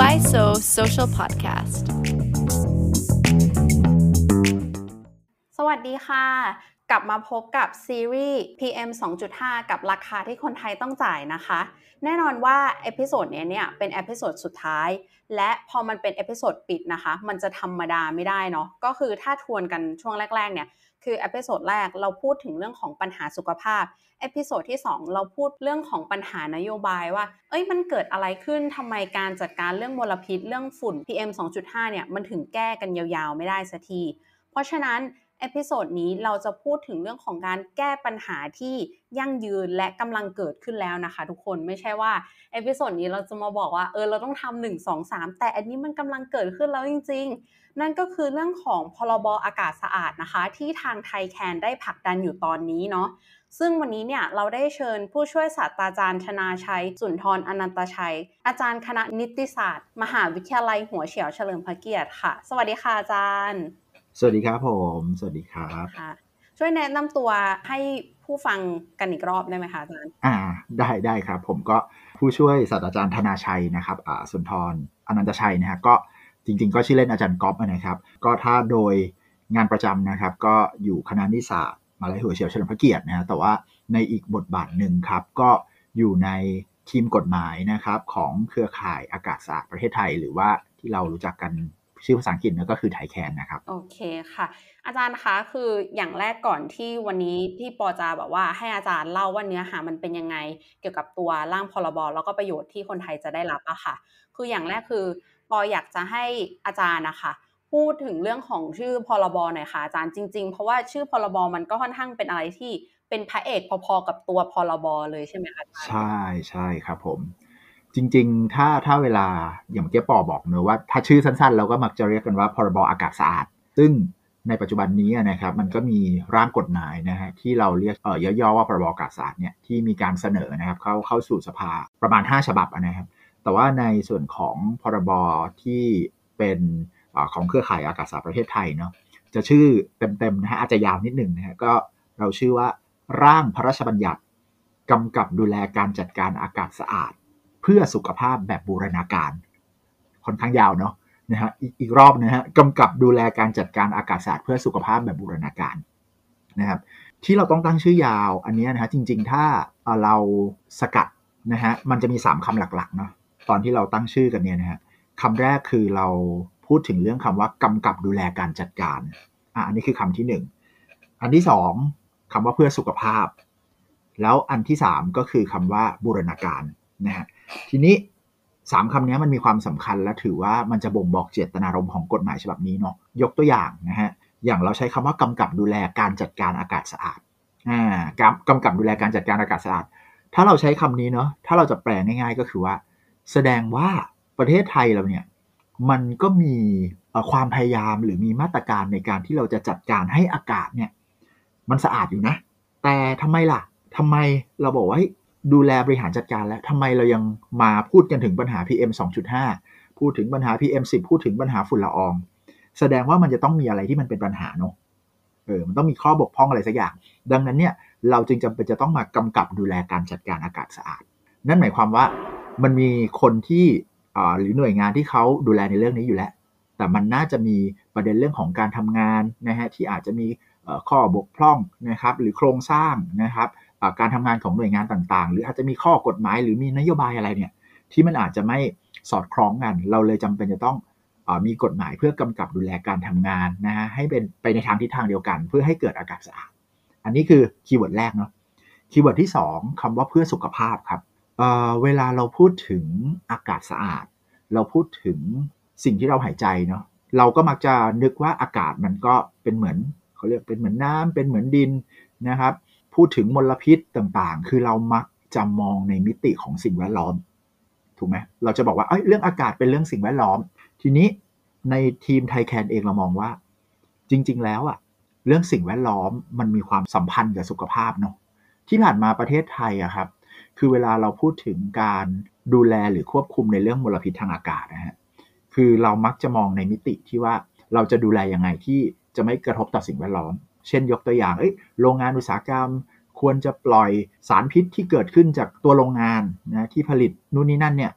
Why So Social Podcast สวัสดีค่ะ กลับมาพบกับซีรีส์ PM 2.5 กับราคาที่คนไทยต้องจ่ายนะคะ แน่นอนว่า episode นี้เนี่ยเป็น episode สุดท้าย และพอมันเป็น episode ปิดนะคะ มันจะธรรมดาไม่ได้เนาะ ก็คือถ้าทวนกันช่วงแรก ๆ เนี่ย คือ episode แรกเราพูดถึงเรื่องของปัญหาสุขภาพ episode ที่ 2 เราพูดเรื่องของปัญหานโยบายว่า เอ้ยมันเกิดอะไรขึ้นทำไมการจัดการเรื่องมลพิษ เรื่องฝุ่น PM 2.5เนี่ยมันถึงแก้กันยาวๆไม่ได้สักที เพราะฉะนั้น episode นี้เราจะพูดถึงเรื่องของการแก้ปัญหาที่ยั่งยืนและกำลังเกิดขึ้นแล้วนะคะ ทุกคนไม่ใช่ว่า episode นี้เราจะมาบอกว่าเออเราต้องทำหนึ่งสองสามแต่อันนี้มันกำลังเกิดขึ้นแล้วจริง ๆ นั่นก็คือเรื่องของพรบอากาศสะอาดนะคะ ที่ทาง Thai CAN ได้ผลักดันอยู่ตอนนี้เนาะซึ่งวันนี้เนี่ยเราได้เชิญผู้ช่วยศาสตราจารย์ชนาชัย สุนทรอนันตชัย อาจารย์คณะนิติศาสตร์ มหาวิทยาลัยหัวเฉียวเฉลิมพระเกียรติค่ะ สวัสดีค่ะอาจารย์ สวัสดีครับผม สวัสดีครับค่ะช่วยแนะนำตัวให้ผู้ฟังกันอีกรอบได้ไหมคะอาจารย์อ่า ได้ได้ครับ ผมก็ผู้ช่วยศาสตราจารย์ธนาชัยนะครับอ่าสุนทรอนันตชัยนะฮะก็จริง ๆ ก็ชื่อเล่นอาจารย์ก๊อฟนะครับ ก็ถ้าโดยงานประจำนะครับ ก็อยู่คณะนิสาสตร์มหาลัยหัวเฉียวเฉลิมพระเกียรตินะฮะแต่ว่าในอีกบทบาทหนึ่งครับ ก็อยู่ในทีมกฎหมายนะครับของเครือข่ายอากาศสะอาดประเทศไทย หรือว่าที่เรารู้จักกัน ชื่อภาษาอังกฤษนะก็คือไทยแคนนะครับ โอเคค่ะ อาจารย์คะคืออย่างแรกก่อนที่วันนี้ที่ปอจาแบบว่าให้อาจารย์เล่าว่าเนื้อหามันเป็นยังไง เกี่ยวกับตัวร่างพรบแล้วก็ประโยชน์ที่คนไทยจะได้รับอะค่ะ คืออย่างแรกคือปออยากจะให้อาจารย์นะคะพูดถึงเรื่องของชื่อพรบหน่อยค่ะอาจารย์จริง ๆ เพราะว่าชื่อพรบมันก็ค่อนข้างเป็นอะไรที่เป็นพระเอกพอๆกับตัวพรบเลยใช่ไหมคะอาจารย์ใช่ใช่ครับผม จริง ๆ ถ้าถ้าเวลาอย่างเมื่อกี้ปอบอกเนอะว่าถ้าชื่อสั้นๆ เราก็มักจะเรียกกันว่าพรบอากาศสะอาด ซึ่งในปัจจุบันนี้นะครับมันก็มีร่างกฎหมายนะฮะที่เราเรียกเอ่อย่อๆว่าพรบอากาศสะอาดเนี่ยที่มีการเสนอนะครับเข้าเข้าสู่สภาประมาณ 5 ฉบับนะครับแต่ว่าในส่วนของพรบที่เป็นอของเครือข่ายอากาศสะอาดประเทศไทยเนาะจะชื่อเต็มๆนะฮะอาจจะยาวนิดหนึ่งนะฮะก็เราชื่อว่าร่างพระราชบัญญัติกำกับดูแลการจัดการอากาศสะอาด เพื่อสุขภาพแบบบูรณาการ ค่อนข้างยาวเนาะนะฮะอีกอีกรอบนะฮะกำกับดูแลการจัดการอากาศศาสะอาดเพื่อสุขภาพแบบบูรณาการนะครับที่เราต้องตั้งชื่อยาวอันนี้นะฮะจริง ๆ ถ้าเราสกัดนะฮะมันจะมี 3คำหลักๆเนาะตอนที่เราตั้งชื่อกันเนี่ยนะฮะคำแรกคือเราพูดถึงเรื่องคำว่ากำกับดูแลการจัดการอะอันนี้คือคำที่หนึ่งอันที่สองคำว่าเพื่อสุขภาพ แล้วอันที่สามก็คือคำว่าบูรณาการนะฮะ ทีนี้สามคำนี้มันมีความสำคัญและถือว่ามันจะบ่งบอกเจตนารมณ์ของกฎหมายฉบับนี้เนาะยกตัวอย่างนะฮะอย่างเราใช้คำว่ากำกับดูแลการจัดการอากาศสะอาดอ่ากำกำกับดูแลการจัดการอากาศสะอาด ถ้าเราใช้คำนี้เนาะถ้าเราจะแปลง่าย ๆ ก็คือว่า แสดงว่าประเทศไทยเราเนี่ยมันก็มีความพยายามหรือมีมาตรการในการที่เราจะจัดการให้อากาศเนี่ยมันสะอาดอยู่นะ แต่ทำไมล่ะทำไมเราบอกว่า ดูแลบริหารจัดการแล้วทำไมเรายังมาพูดกันถึงปัญหา PM 2.5 พูดถึงปัญหา PM 10 พูดถึงปัญหาฝุ่นละออง แสดงว่ามันจะต้องมีอะไรที่มันเป็นปัญหาเนอะเออมันต้องมีข้อบกพร่องอะไรสักอย่าง ดังนั้นเนี่ยเราจึงจำเป็นจะต้องมากำกับดูแลการจัดการอากาศสะอาด นั่นหมายความว่ามันมีคนที่หรือหน่วยงานที่เขาดูแลในเรื่องนี้อยู่แล้ว แต่มันน่าจะมีประเด็นเรื่องของการทำงานนะฮะที่อาจจะมีข้อบกพร่องนะครับหรือโครงสร้างนะครับ การทำงานของหน่วยงานต่างๆ หรืออาจจะมีข้อกฎหมายหรือมีนโยบายอะไรเนี่ยที่มันอาจจะไม่สอดคล้องกัน เราเลยจำเป็นจะต้องมีกฎหมายเพื่อกำกับดูแลการทำงานนะฮะให้เป็นไปในทางทิศทางเดียวกัน เพื่อให้เกิดอากาศสะอาดอันนี้คือ keyword แรกเนาะ keyword ที่ 2คำว่าเพื่อสุขภาพครับเวลาเราพูดถึงอากาศสะอาด เราพูดถึงสิ่งที่เราหายใจเนาะเราก็มักจะนึกว่าอากาศมันก็เป็นเหมือนเขาเรียกเป็นเหมือนน้ำเป็นเหมือนดินนะครับ พูดถึงมลพิษต่างๆ คือเรามักจะมองในมิติของสิ่งแวดล้อม ถูกไหมเราจะบอกว่าเอ้ยเรื่องอากาศเป็นเรื่องสิ่งแวดล้อม ทีนี้ในทีมไทยแคนเองเรามองว่า จริง ๆ แล้วอะเรื่องสิ่งแวดล้อมมันมีความสัมพันธ์กับสุขภาพเนาะที่ผ่านมาประเทศไทยอะครับคือเวลาเราพูดถึงการดูแลหรือควบคุมในเรื่องมลพิษทางอากาศนะฮะคือเรามักจะมองในมิติที่ว่าเราจะดูแลยังไงที่จะไม่กระทบต่อสิ่งแวดล้อม เช่นยกตัวอย่างเอ้ยโรงงานอุตสาหกรรม ควรจะปล่อยสารพิษที่เกิดขึ้นจากตัวโรงงานนะที่ผลิตนู่นนี่นั่นเนี่ย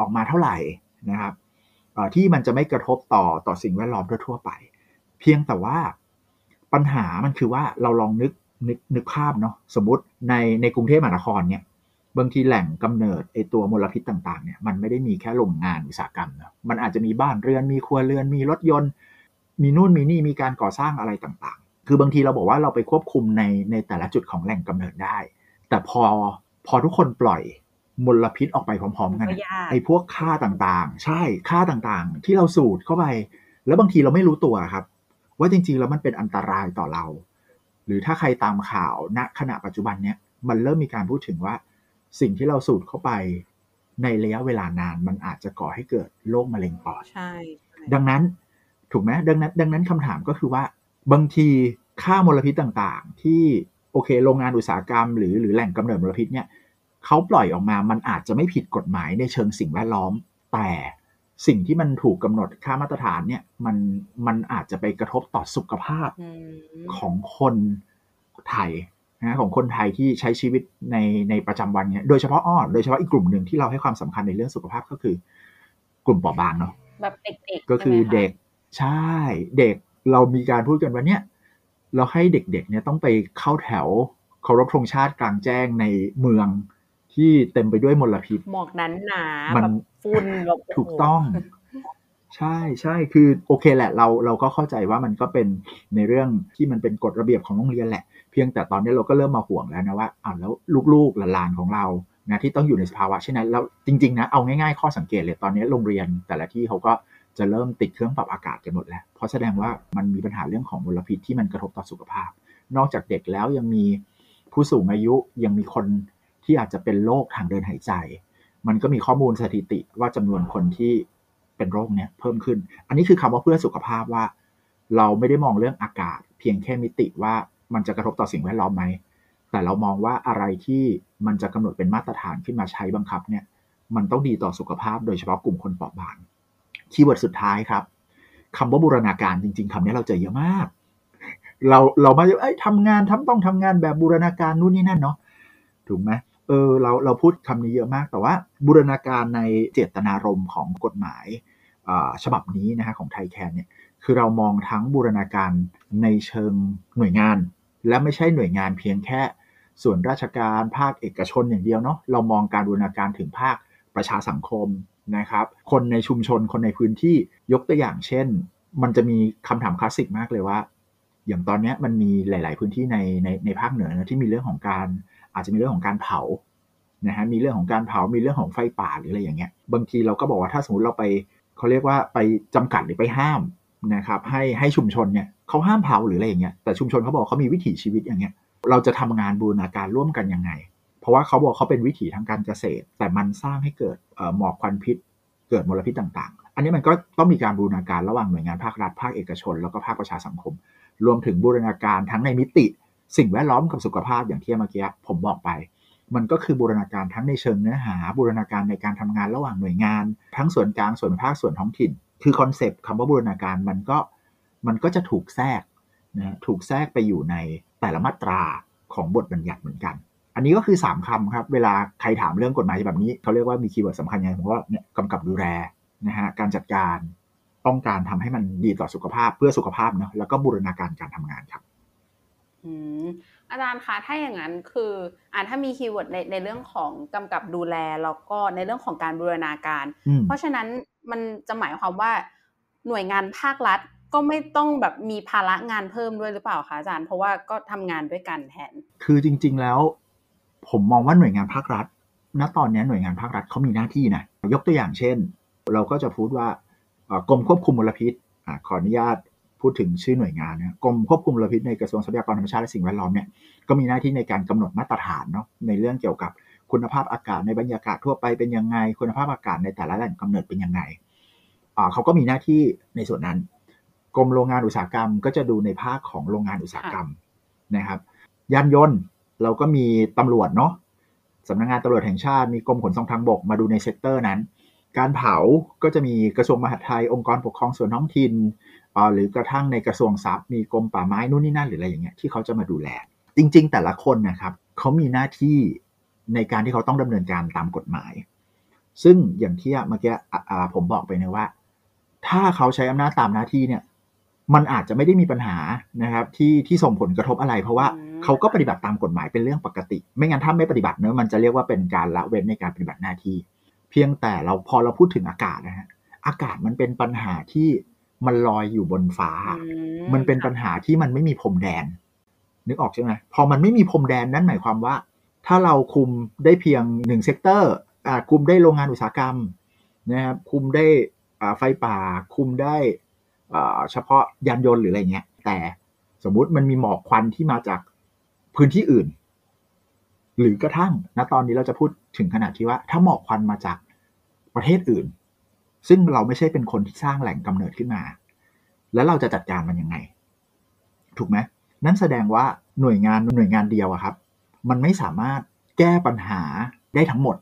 ออกมาเท่าไหร่นะครับที่มันจะไม่กระทบต่อต่อสิ่งแวดล้อมทั่วไป เพียงแต่ว่าปัญหามันคือว่าเราลองนึกนึกนึกภาพเนาะสมมติในในกรุงเทพมหานครเนี่ยบางทีแหล่งกำเนิดไอตัวมลพิษต่างๆเนี่ยมันไม่ได้มีแค่โรงงานอุตสาหกรรมนะมันอาจจะมีบ้านเรือนมีครัวเรือนมีรถยนต์ มีนู่นมีนี่มีการก่อสร้างอะไรต่างๆ คือบางทีเราบอกว่าเราไปควบคุมในในแต่ละจุดของแหล่งกำเนิดได้ แต่พอพอทุกคนปล่อยมลพิษออกไปพร้อม ๆ กันไอ้พวกค่าต่างๆ ใช่ค่าต่างๆ ที่เราสูดเข้าไป แล้วบางทีเราไม่รู้ตัวครับ ว่าจริง ๆ แล้วมันเป็นอันตรายต่อเรา หรือถ้าใครตามข่าวณขณะปัจจุบันเนี้ยมันเริ่มมีการพูดถึงว่า สิ่งที่เราสูดเข้าไปในระยะเวลานานมันอาจจะก่อให้เกิดโรคมะเร็งปอดใช่ ดังนั้นถูกไหมดังนั้น ดังนั้นคำถามก็คือว่า บางที ค่ามลพิษต่างๆ ที่โอเคโรงงานอุตสาหกรรม หรือหรือแหล่งกำเนิดมลพิษเนี่ยเขาปล่อยออกมามันอาจจะไม่ผิดกฎหมายในเชิงสิ่งแวดล้อม แต่สิ่งที่มันถูกกำหนดค่ามาตรฐานเนี่ยมันมันอาจจะไปกระทบต่อสุขภาพของคนไทยนะของคนไทยที่ใช้ชีวิตในในประจำวันเนี่ยโดยเฉพาะอ้อโดยเฉพาะอีกกลุ่มหนึ่งที่เราให้ความสำคัญในเรื่องสุขภาพก็คือ กลุ่มเปราะบางเนาะแบบเด็กๆก็คือเด็กใช่ เด็กเรามีการพูดกันว่าเนี่ย เราให้เด็กๆเนี่ยต้องไปเข้าแถวเคารพธงชาติกลางแจ้งในเมืองที่เต็มไปด้วยมลพิษหมอกนั้นหนามันฝุ่นถูกต้อง ใช่ใช่คือโอเคแหละ เราเราก็เข้าใจว่ามันก็เป็นในเรื่องที่มันเป็นกฎระเบียบของโรงเรียนแหละ เพียงแต่ตอนนี้เราก็เริ่มมาห่วงแล้วนะว่าอ้าวแล้วลูกๆหลานของเรานะที่ต้องอยู่ในสภาวะเช่นนั้นแล้วจริงๆนะเอาง่ายๆข้อสังเกตเลยตอนนี้โรงเรียนแต่ละที่เขาก็ จะเริ่มติดเครื่องปรับอากาศกันหมดแล้ว เพราะแสดงว่ามันมีปัญหาเรื่องของมลพิษที่มันกระทบต่อสุขภาพ นอกจากเด็กแล้วยังมีผู้สูงอายุยังมีคนที่อาจจะเป็นโรคทางเดินหายใจ มันก็มีข้อมูลสถิติว่าจำนวนคนที่เป็นโรคเนี่ยเพิ่มขึ้น อันนี้คือคำว่าเพื่อสุขภาพว่า เราไม่ได้มองเรื่องอากาศ เพียงแค่มิติว่ามันจะกระทบต่อสิ่งแวดล้อมไหม แต่เรามองว่าอะไรที่มันจะกำหนดเป็นมาตรฐานขึ้นมาใช้บังคับเนี่ย มันต้องดีต่อสุขภาพโดยเฉพาะกลุ่มคนเปราะบาง keyword สุดท้ายครับคำว่าบูรณาการจริง ๆคำนี้เราเจอเยอะมาก เราเรามาเอ้ยทำงานทำต้องทำงานแบบบูรณาการนู่นนี่นั่นเนาะถูกไหมเออเราเราพูดคำนี้เยอะมาก แต่ว่าบูรณาการในเจตนารมณ์ของกฎหมายฉบับนี้นะฮะของ Thai CAN เนี่ยคือเรามองทั้งบูรณาการในเชิงหน่วยงาน และไม่ใช่หน่วยงานเพียงแค่ส่วนราชการภาคเอกชนอย่างเดียวเนาะเรามองการบูรณาการถึงภาคประชาสังคม นะครับ คนในชุมชนคนในพื้นที่ยกตัวอย่างเช่น มันจะมีคำถามคลาสสิกมากเลยว่า อย่างตอนนี้มันมีหลาย ๆ พื้นที่ในในในภาคเหนือนะที่มีเรื่องของการอาจจะมีเรื่องของการเผานะฮะมีเรื่องของการเผา มีเรื่องของไฟป่าหรืออะไรอย่างเงี้ย บางทีเราก็บอกว่าถ้าสมมติเราไปเขาเรียกว่าไปจำกัดหรือไปห้ามนะครับให้ให้ชุมชนเนี่ยเขาห้ามเผาหรืออะไรอย่างเงี้ยแต่ชุมชนเขาบอกเขามีวิถีชีวิตอย่างเงี้ยเราจะทำงานบูรณาการร่วมกันยังไง เพราะว่าเขาบอกเขาเป็นวิถีทางการเกษตร แต่มันสร้างให้เกิดหมอกควันพิษ เกิดมลพิษต่างๆ อันนี้มันก็ต้องมีการบูรณาการระหว่างหน่วยงานภาครัฐภาคเอกชน แล้วก็ภาคประชาสังคม รวมถึงบูรณาการทั้งในมิติ สิ่งแวดล้อมกับสุขภาพอย่างที่เมื่อกี้ผมบอกไป มันก็คือบูรณาการทั้งในเชิงเนื้อหา บูรณาการในการทำงานระหว่างหน่วยงาน ทั้งส่วนกลางส่วนภาคส่วนท้องถิ่น คือ concept คำว่าบูรณาการมันก็มันก็จะถูกแทรกนะถูกแทรกไปอยู่ในแต่ละมาตราของบทบัญญัติเหมือนกัน อันนี้ก็คือ 3คำครับ เวลาใครถามเรื่องกฎหมายแบบนี้เขาเรียกว่ามี keyword สำคัญยังไงผมว่าเนี่ยกำกับดูแลนะฮะการจัดการต้องการทำให้มันดีต่อสุขภาพเพื่อสุขภาพเนาะแล้วก็บูรณาการการทำงานครับอืมอาจารย์คะถ้าอย่างนั้นคืออ่าถ้ามี keyword ในในเรื่องของกำกับดูแลแล้วก็ในเรื่องของการบูรณาการ เพราะฉะนั้นมันจะหมายความว่าหน่วยงานภาครัฐก็ไม่ต้องแบบมีภาระงานเพิ่มด้วยหรือเปล่าคะอาจารย์ เพราะว่าก็ทำงานด้วยกันแทน คือจริง ๆ แล้ว ผมมองว่าหน่วยงานภาครัฐ ณ ตอนนี้หน่วยงานภาครัฐเขามีหน้าที่นะ ยกตัวอย่างเช่น เราก็จะพูดว่ากรมควบคุมมลพิษขออนุญาตพูดถึงชื่อหน่วยงานนะกรมควบคุมมลพิษในกระทรวงทรัพยากรธรรมชาติและสิ่งแวดล้อมเนี่ยก็มีหน้าที่ในการกำหนดมาตรฐานเนาะในเรื่องเกี่ยวกับคุณภาพอากาศในบรรยากาศทั่วไปเป็นยังไง คุณภาพอากาศในแต่ละแหล่งกำเนิดเป็นยังไงเขาก็มีหน้าที่ในส่วนนั้น กรมโรงงานอุตสาหกรรมก็จะดูในภาคของโรงงานอุตสาหกรรมนะครับ ยานยนต์ เราก็มีตำรวจเนาะสำนักงานตำรวจแห่งชาติมีกรมขนส่งทางบกมาดูใน sector นั้น การเผาก็จะมีกระทรวงมหาดไทยองค์กรปกครองส่วนท้องถิ่นหรือกระทั่งในกระทรวงทรัพย์มีกรมป่าไม้นู่นนี่นั่นหรืออะไรอย่างเงี้ยที่เขาจะมาดูแล จริง ๆ แต่ละคนนะครับเขามีหน้าที่ในการที่เขาต้องดำเนินการตามกฎหมาย ซึ่งอย่างที่เมื่อกี้ผมบอกไปนะว่า ถ้าเขาใช้อำนาจตามหน้าที่เนี่ย มันอาจจะไม่ได้มีปัญหานะครับ ที่ที่ส่งผลกระทบอะไร เพราะว่า เขาก็ปฏิบัติตามกฎหมายเป็นเรื่องปกติ ไม่งั้นถ้าไม่ปฏิบัติเนอะมันจะเรียกว่าเป็นการละเว้นในการปฏิบัติหน้าที่ เพียงแต่เราพอเราพูดถึงอากาศนะฮะอากาศมันเป็นปัญหาที่มันลอยอยู่บนฟ้า มันเป็นปัญหาที่มันไม่มีพรมแดน นึกออกใช่ไหมพอมันไม่มีพรมแดนนั่นหมายความว่า ถ้าเราคุมได้เพียงหนึ่ง sector คุมได้โรงงานอุตสาหกรรมนะครับคุมได้ไฟป่า คุมได้เฉพาะยานยนต์หรืออะไรเงี้ย แต่สมมุติมันมีหมอกควันที่มาจาก พื้นที่อื่น หรือกระทั่งณตอนนี้เราจะพูดถึงขนาดที่ว่า ถ้าหมอกควันมาจากประเทศอื่น ซึ่งเราไม่ใช่เป็นคนที่สร้างแหล่งกำเนิดขึ้นมา แล้วเราจะจัดการมันยังไง ถูกไหมนั่นแสดงว่าหน่วยงานหน่วยงานเดียวอะครับ มันไม่สามารถแก้ปัญหาได้ทั้งหมด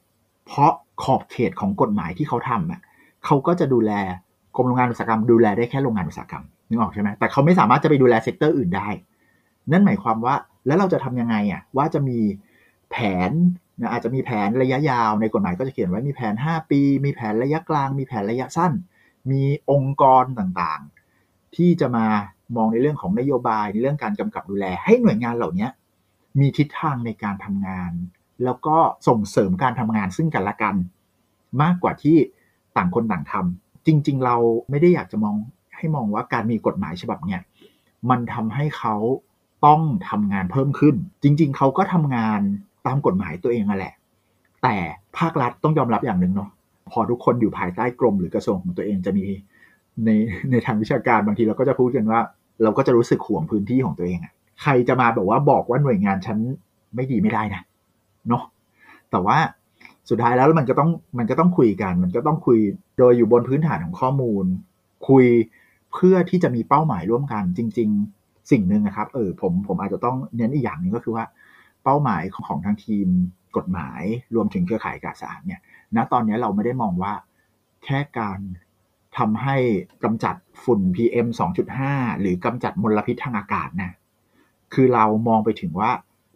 เพราะขอบเขตของกฎหมายที่เขาทำอะเขาก็จะดูแลกรมโรงงานอุตสาหกรรม ดูแลได้แค่โรงงานอุตสาหกรรมนึกออกใช่ไหมแต่เขาไม่สามารถจะไปดูแล sector อื่นได้ นั่นหมายความว่าแล้วเราจะทำยังไงอะว่าจะมีแผนนะอาจจะมีแผนระยะยาวในกฎหมายก็จะเขียนไว้มีแผน 5 ปี มีแผนระยะกลาง มีแผนระยะสั้น มีองค์กรต่างๆ ที่จะมามองในเรื่องของนโยบายในเรื่องการกำกับดูแล ให้หน่วยงานเหล่านี้มีทิศทางในการทำงาน แล้วก็ส่งเสริมการทำงานซึ่งกันและกัน มากกว่าที่ต่างคนต่างทำจริง ๆ เราไม่ได้อยากจะมองให้มองว่าการมีกฎหมายฉบับเนี้ยมันทำให้เขา ต้องทำงานเพิ่มขึ้น จริง ๆ เขาก็ทำงานตามกฎหมายตัวเองนั่นแหละ แต่ภาครัฐต้องยอมรับอย่างหนึ่งเนาะพอทุกคนอยู่ภายใต้กรมหรือกระทรวงของตัวเองจะมีในในทางวิชาการบางทีเราก็จะพูดกันว่า เราก็จะรู้สึกห่วงพื้นที่ของตัวเองอะใครจะมาแบบว่าบอกว่าหน่วยงานฉันไม่ดีไม่ได้นะเนาะแต่ว่าสุดท้ายแล้วมันก็ต้องมันก็ต้องคุยกัน มันก็ต้องคุยโดยอยู่บนพื้นฐานของข้อมูล คุยเพื่อที่จะมีเป้าหมายร่วมกันจริง ๆ สิ่งหนึ่งนะครับเออผมผมอาจจะต้องเน้นอีกอย่างหนึ่งก็คือว่า เป้าหมายของทางทีมกฎหมายรวมถึงเครือข่ายอากาศสะอาดเนี่ยณตอนนี้เราไม่ได้มองว่าแค่การทำให้กำจัดฝุ่น PM 2.5 หรือกำจัดมลพิษทางอากาศนะคือเรามองไปถึงว่า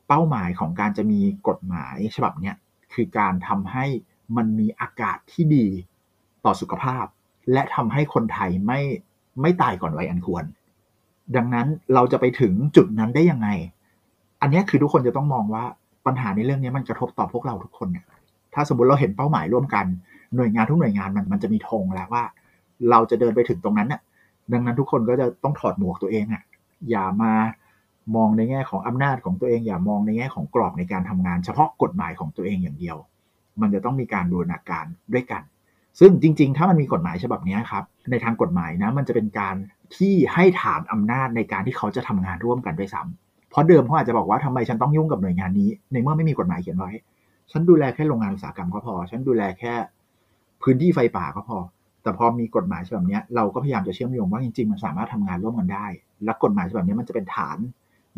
เป้าหมายของการจะมีกฎหมายฉบับนี้คือการทำให้มันมีอากาศที่ดีต่อสุขภาพ และทำให้คนไทยไม่ไม่ตายก่อนวัยอันควร ดังนั้นเราจะไปถึงจุดนั้นได้ยังไง อันนี้คือทุกคนจะต้องมองว่าปัญหาในเรื่องนี้มันกระทบต่อพวกเราทุกคนเนี่ยถ้าสมมติเราเห็นเป้าหมายร่วมกันหน่วยงานทุกหน่วยงานมันมันจะมีธงแล้วว่า เราจะเดินไปถึงตรงนั้นน่ะดังนั้นทุกคนก็จะต้องถอดหมวกตัวเองอะอย่ามามองในแง่ของอำนาจของตัวเอง อย่ามองในแง่ของกรอบในการทำงาน เฉพาะกฎหมายของตัวเองอย่างเดียว มันจะต้องมีการบูรณาการด้วยกัน ซึ่งจริง ๆ ถ้ามันมีกฎหมายฉบับนี้ครับ ในทางกฎหมายนะ มันจะเป็นการที่ให้ฐานอำนาจในการที่เขาจะทำงานร่วมกันด้วยซ้ำเพราะเดิมเขาอาจจะบอกว่าทำไมฉันต้องยุ่งกับหน่วยงานนี้ ในเมื่อไม่มีกฎหมายเขียนไว้ ฉันดูแลแค่โรงงานอุตสาหกรรมก็พอ ฉันดูแลแค่พื้นที่ไฟป่าก็พอ แต่พอมีกฎหมายฉบับนี้เราก็พยายามจะเชื่อมโยงว่าจริง ๆ มันสามารถทำงานร่วมกันได้ และกฎหมายฉบับนี้มันจะเป็นฐาน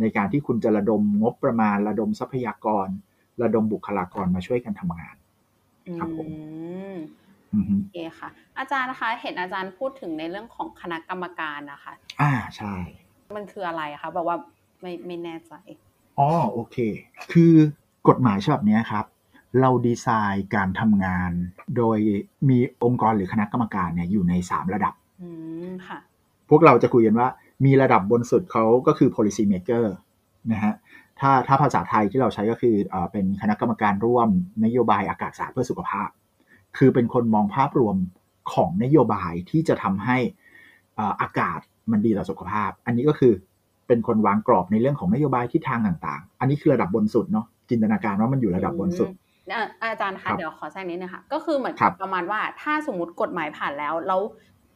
ในการที่คุณจะระดมงบประมาณ ระดมทรัพยากร ระดมบุคลากรมาช่วยกันทำงาน ครับผม โอเคค่ะ อาจารย์นะคะ เห็นอาจารย์พูดถึงในเรื่องของคณะกรรมการนะคะ อ่าใช่ มันคืออะไรคะแบบว่าไม่ไม่แน่ใจอ๋อโอเค คือกฎหมายฉบับนี้ครับ เราดีไซน์การทำงาน โดยมีองค์กรหรือคณะกรรมการเนี่ยอยู่ในสามระดับอืมค่ะ พวกเราจะคุยกันว่า มีระดับบนสุดเขาก็คือ policy maker นะฮะถ้าถ้าภาษาไทยที่เราใช้ก็คืออเป็นคณะกรรมการร่วมนโยบายอากาศสะอาดเพื่อสุขภาพ คือเป็นคนมองภาพรวมของนโยบายที่จะทำให้อากาศมันดีต่อสุขภาพ อันนี้ก็คือเป็นคนวางกรอบในเรื่องของนโยบายที่ทางต่าง ๆ อันนี้คือระดับบนสุดเนาะจินตนาการว่ามันอยู่ระดับบนสุดอาจารย์คะเดี๋ยวขอแทรกนิดนึงค่ะก็คือเหมือนประมาณว่าถ้าสมมติกฎหมายผ่านแล้วแล้ว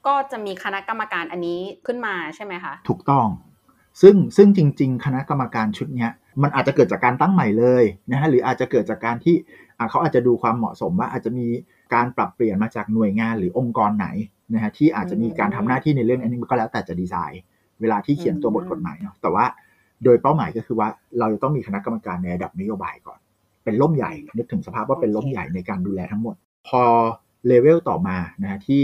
ก็จะมีคณะกรรมการอันนี้ขึ้นมาใช่ไหมคะถูกต้อง ซึ่งซึ่งจริง ๆ คณะกรรมการชุดนี้มันอาจจะเกิดจากการตั้งใหม่เลยนะฮะหรืออาจจะเกิดจากการที่เขาอาจจะดูความเหมาะสมว่าอาจจะมี การปรับเปลี่ยนมาจากหน่วยงานหรือองค์กรไหนนะฮะที่อาจจะมีการทำหน้าที่ในเรื่องอันนี้ก็แล้วแต่จะดีไซน์ เวลาที่เขียนตัวบทกฎหมายเนาะแต่ว่าโดยเป้าหมายก็คือว่าเราจะต้องมีคณะกรรมการในระดับนโยบายก่อน เป็นล่มใหญ่นึกถึงสภาพว่าเป็นล่มใหญ่ในการดูแลทั้งหมด พอเลเวลต่อมานะที่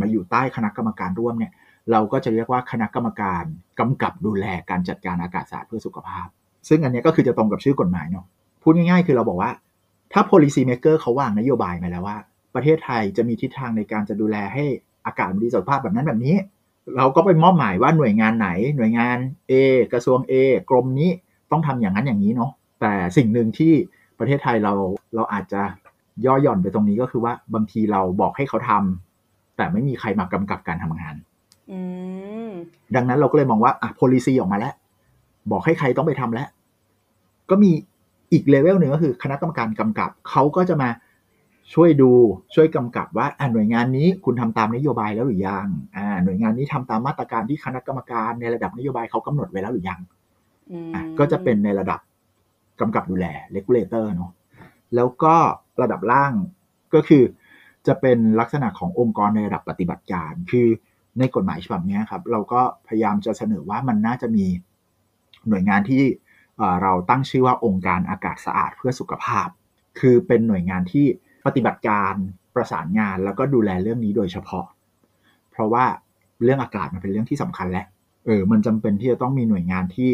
มาอยู่ใต้คณะกรรมการร่วมเนี่ยเราก็จะเรียกว่าคณะกรรมการกำกับดูแลการจัดการอากาศสะอาดเพื่อสุขภาพ ซึ่งอันนี้ก็คือจะตรงกับชื่อกฎหมายเนาะพูดง่ายๆ คือเราบอกว่า ถ้า policy maker เขาวางนโยบายมาแล้วว่า ประเทศไทยจะมีทิศทางในการจะดูแลให้อากาศดีสุขภาพแบบนั้นแบบนี้ เราก็ไปมอบหมายว่าหน่วยงานไหน หน่วยงาน A กระทรวง A กรมนี้ต้องทำอย่างนั้นอย่างนี้เนาะแต่สิ่งหนึ่งที่ประเทศไทยเราเราอาจจะย่อหย่อนไปตรงนี้ก็คือว่าบางทีเราบอกให้เขาทำแต่ไม่มีใครมากำกับการทำงานอืมดังนั้นเราก็เลยมองว่าอะ policy ออกมาแล้ว บอกให้ใครต้องไปทำแล้ว ก็มี อีกเลเวลหนึ่งก็คือคณะกรรมการกำกับเขาก็จะมาช่วยดูช่วยกำกับว่าอ่าหน่วยงานนี้คุณทำตามนโยบายแล้วหรือยังอ่าหน่วยงานนี้ทำตามมาตรการที่คณะกรรมการในระดับนโยบายเขากำหนดไว้แล้วหรือยังอืมอะก็จะเป็นในระดับกำกับดูแล regulator เนาะแล้วก็ระดับล่างก็คือจะเป็นลักษณะขององค์กรในระดับปฏิบัติการ คือในกฎหมายฉบับเนี้ยครับ เราก็พยายามจะเสนอว่ามันน่าจะมีหน่วยงานที่ เราตั้งชื่อว่าองค์การอากาศสะอาดเพื่อสุขภาพ คือเป็นหน่วยงานที่ปฏิบัติการประสานงานแล้วก็ดูแลเรื่องนี้โดยเฉพาะ เพราะว่าเรื่องอากาศมันเป็นเรื่องที่สำคัญและเออมันจำเป็นที่จะต้องมีหน่วยงานที่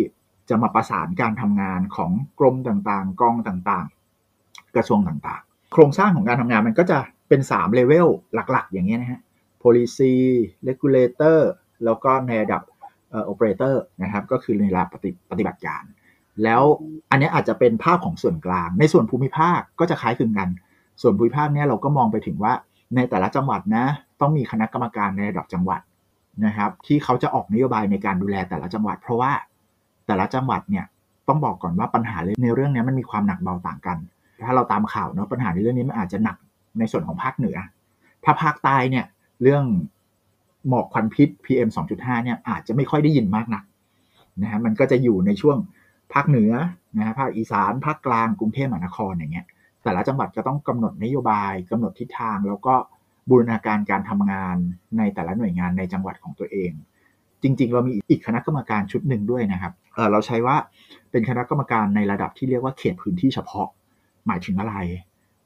จะมาประสานการทำงานของกรมต่างๆ กองต่างๆ กระทรวงต่างๆ โครงสร้างของการทำงานมันก็จะเป็น3เลเวลหลักๆ อย่างเงี้ยนะฮะ policy regulator แล้วก็ในระดับ operator นะครับ ก็คือในระดับปฏิปฏิบัติการ แล้วอันนี้อาจจะเป็นภาพของส่วนกลาง ในส่วนภูมิภาคก็จะคล้ายคลึงกัน ส่วนภูมิภาคเนี่ยเราก็มองไปถึงว่าในแต่ละจังหวัดนะ ต้องมีคณะกรรมการในระดับจังหวัดนะครับ ที่เขาจะออกนโยบายในการดูแลแต่ละจังหวัด เพราะว่าแต่ละจังหวัดเนี่ยต้องบอกก่อนว่าปัญหาในเรื่องนี้มันมีความหนักเบาต่างกัน ถ้าเราตามข่าวเนาะปัญหาในเรื่องนี้มันอาจจะหนักในส่วนของภาคเหนือ ถ้าภาคใต้เนี่ยเรื่องหมอกควันพิษ PM 2.5เนี่ยอาจจะไม่ค่อยได้ยินมากนักนะฮะมันก็จะอยู่ในช่วง ภาคเหนือนะฮะภาคอีสานภาคกลางกรุงเทพมหานครอย่างเงี้ยแต่ละจังหวัดก็ต้องกำหนดนโยบายกำหนดทิศทาง แล้วก็บูรณาการการทำงานในแต่ละหน่วยงานในจังหวัดของตัวเอง จริง ๆ เรามีอีกคณะกรรมการชุดหนึ่งด้วยนะครับเเราใช้ว่าเป็นคณะกรรมการในระดับที่เรียกว่าเขตพื้นที่เฉพาะ หมายถึงอะไร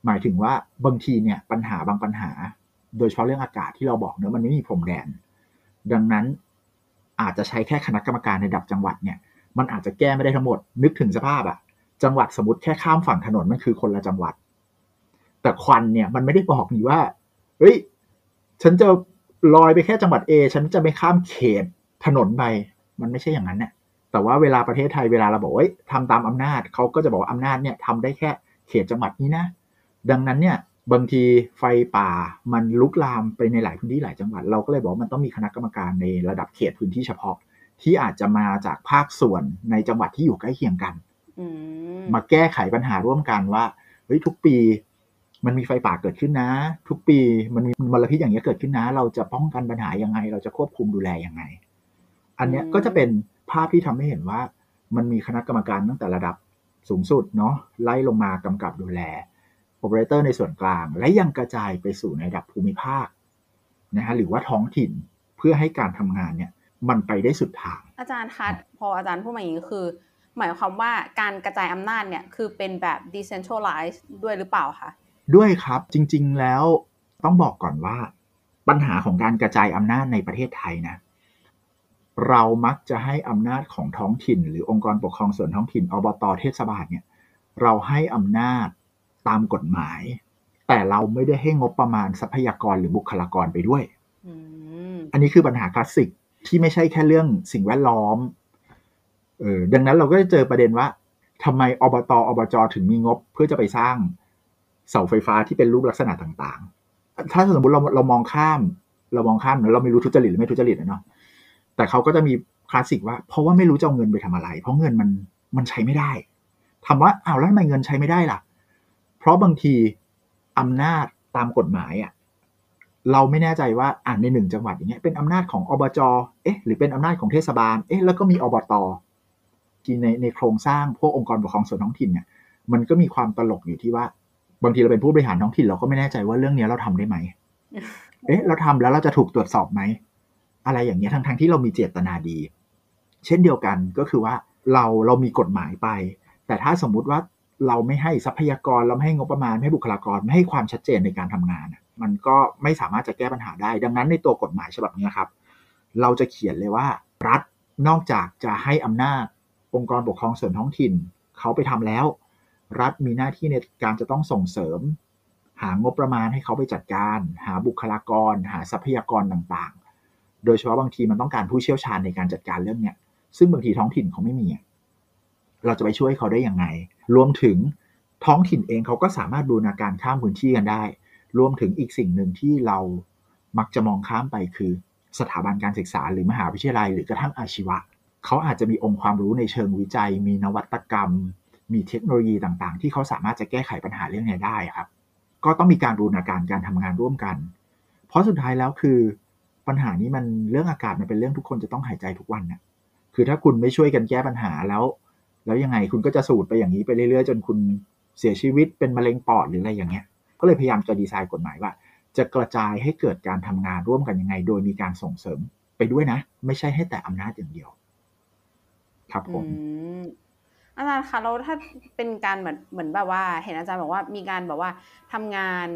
หมายถึงว่าบางทีเนี่ยปัญหาบางปัญหา โดยเฉพาะเรื่องอากาศที่เราบอกเนอะมันไม่มีพรมแดน ดังนั้นอาจจะใช้แค่คณะกรรมการในระดับจังหวัดเนี่ย มันอาจจะแก้ไม่ได้ทั้งหมด นึกถึงสภาพอะจังหวัดสมมติแค่ข้ามฝั่งถนนมันคือคนละจังหวัด แต่ควันเนี่ยมันไม่ได้บอกนี่ว่าเฮ้ยฉันจะลอยไปแค่จังหวัด A ฉันจะไม่ข้ามเขตถนนไปมันไม่ใช่อย่างนั้นเนี่ยแต่ว่าเวลาประเทศไทยเวลาเราบอกว่าเอ้ยทำตามอำนาจเขาก็จะบอกว่าอำนาจเนี่ยทำได้แค่เขตจังหวัดนี้นะ ดังนั้นเนี่ยบางทีไฟป่ามันลุกลามไปในหลายพื้นที่หลายจังหวัด เราก็เลยบอกมันต้องมีคณะกรรมการในระดับเขตพื้นที่เฉพาะ ที่อาจจะมาจากภาคส่วนในจังหวัดที่อยู่ใกล้เคียงกันอืมมาแก้ไขปัญหาร่วมกันว่าเฮ้ยทุกปีมันมีไฟป่าเกิดขึ้นนะ ทุกปีมันมีมลพิษอย่างเงี้ยเกิดขึ้นนะ เราจะป้องกันปัญหายังไง เราจะควบคุมดูแลยังไง อันเนี้ยก็จะเป็นภาพที่ทำให้เห็นว่า มันมีคณะกรรมการตั้งแต่ระดับสูงสุดเนาะไล่ลงมากำกับดูแลโอเปอเรเตอร์ในส่วนกลาง และยังกระจายไปสู่ในระดับภูมิภาคนะฮะหรือว่าท้องถิ่นเพื่อให้การทำงานเนี่ย มันไปได้สุดทาง อาจารย์คะพออาจารย์พูดมาอย่างนี้คือ หมายความว่าการกระจายอำนาจเนี่ยคือเป็นแบบ decentralized ด้วยหรือเปล่าคะด้วยครับจริง ๆแล้วต้องบอกก่อนว่า ปัญหาของการกระจายอำนาจในประเทศไทยนะ เรามักจะให้อำนาจของท้องถิ่น หรือองค์กรปกครองส่วนท้องถิ่นอบตเทศบาลเนี่ย เราให้อำนาจตามกฎหมาย แต่เราไม่ได้ให้งบประมาณทรัพยากรหรือบุคลากรไปด้วยอืมอันนี้คือปัญหาคลาสสิก ที่ไม่ใช่แค่เรื่องสิ่งแวดล้อมเออดังนั้นเราก็จะเจอประเด็นว่าทำไมอบตอบจถึงมีงบเพื่อจะไปสร้างเสาไฟฟ้าที่เป็นรูปลักษณะต่างๆ ถ้าสมมติเราเรามองข้าม เรามองข้ามแล้วเราไม่รู้ทุจริตหรือไม่ทุจริตอะเนาะแต่เขาก็จะมีคลาสสิกว่า เพราะว่าไม่รู้จะเอาเงินไปทำอะไร เพราะเงินมันมันใช้ไม่ได้ถามว่าอ้าวแล้วทำไมเงินใช้ไม่ได้ล่ะ เพราะบางทีอำนาจตามกฎหมายอะ เราไม่แน่ใจว่าอ่านในหนึ่งจังหวัดอย่างเงี้ยเป็นอำนาจของอบจเอ๊ะหรือเป็นอำนาจของเทศบาลเอ๊ะแล้วก็มีอบตที่ในในโครงสร้างพวกองค์กรปกครองส่วนท้องถิ่นเนี่ยมันก็มีความตลกอยู่ที่ว่า บางทีเราเป็นผู้บริหารท้องถิ่นเราก็ไม่แน่ใจว่าเรื่องเนี้ยเราทำได้ไหมเอ๊ะเราทำแล้วเราจะถูกตรวจสอบไหมอะไรอย่างเงี้ยทั้งทงๆที่เรามีเจตนาดี เช่นเดียวกันก็คือว่าเราเรามีกฎหมายไป แต่ถ้าสมมุติว่า เราไม่ให้ทรัพยากรเราไม่ให้งบประมาณไม่ให้บุคลากรไม่ให้ความชัดเจนในการทำงาน มันก็ไม่สามารถจะแก้ปัญหาได้ ดังนั้นในตัวกฎหมายฉบับนี้ครับ เราจะเขียนเลยว่า รัฐนอกจากจะให้อำนาจองค์กรปกครองส่วนท้องถิ่นเขาไปทำแล้ว รัฐมีหน้าที่ในการจะต้องส่งเสริม หางบประมาณให้เขาไปจัดการ หาบุคลากร หาทรัพยากรต่างๆ โดยเฉพาะบางทีมันต้องการผู้เชี่ยวชาญในการจัดการเรื่องเนี้ยซึ่งบางทีท้องถิ่นเขาไม่มีเราจะไปช่วยเขาได้ยังไง รวมถึงท้องถิ่นเองเขาก็สามารถบูรณาการข้ามพื้นที่กันได้ รวมถึงอีกสิ่งหนึ่งที่เรามักจะมองข้ามไปคือ สถาบันการศึกษาหรือมหาวิทยาลัย หรือกระทั่งอาชีวะ เขาอาจจะมีองค์ความรู้ในเชิงวิจัย มีนวัตกรรม มีเทคโนโลยีต่างๆ ที่เขาสามารถจะแก้ไขปัญหาเรื่องนี้ได้ครับ ก็ต้องมีการบูรณาการการทำงานร่วมกัน เพราะสุดท้ายแล้วคือปัญหานี้มันเรื่องอากาศมันเป็นเรื่องทุกคนจะต้องหายใจทุกวันนี่ยคือถ้าคุณไม่ช่วยกันแก้ปัญหาแล้ว แล้วยังไงคุณก็จะสูดไปอย่างนี้ไปเรื่อยๆ จนคุณเสียชีวิตเป็นมะเร็งปอดหรืออะไรอย่างเงี้ย ก็เลยพยายามจะดีไซน์กฎหมายว่า จะกระจายให้เกิดการทำงานร่วมกันยังไง โดยมีการส่งเสริมไปด้วยนะ ไม่ใช่ให้แต่อำนาจอย่างเดียว ครับผมอาจารย์คะแล้วถ้าเป็นการเหมือนเหมือนแบบว่า เห็นอาจารย์บอกว่ามีการแบบว่าทำงาน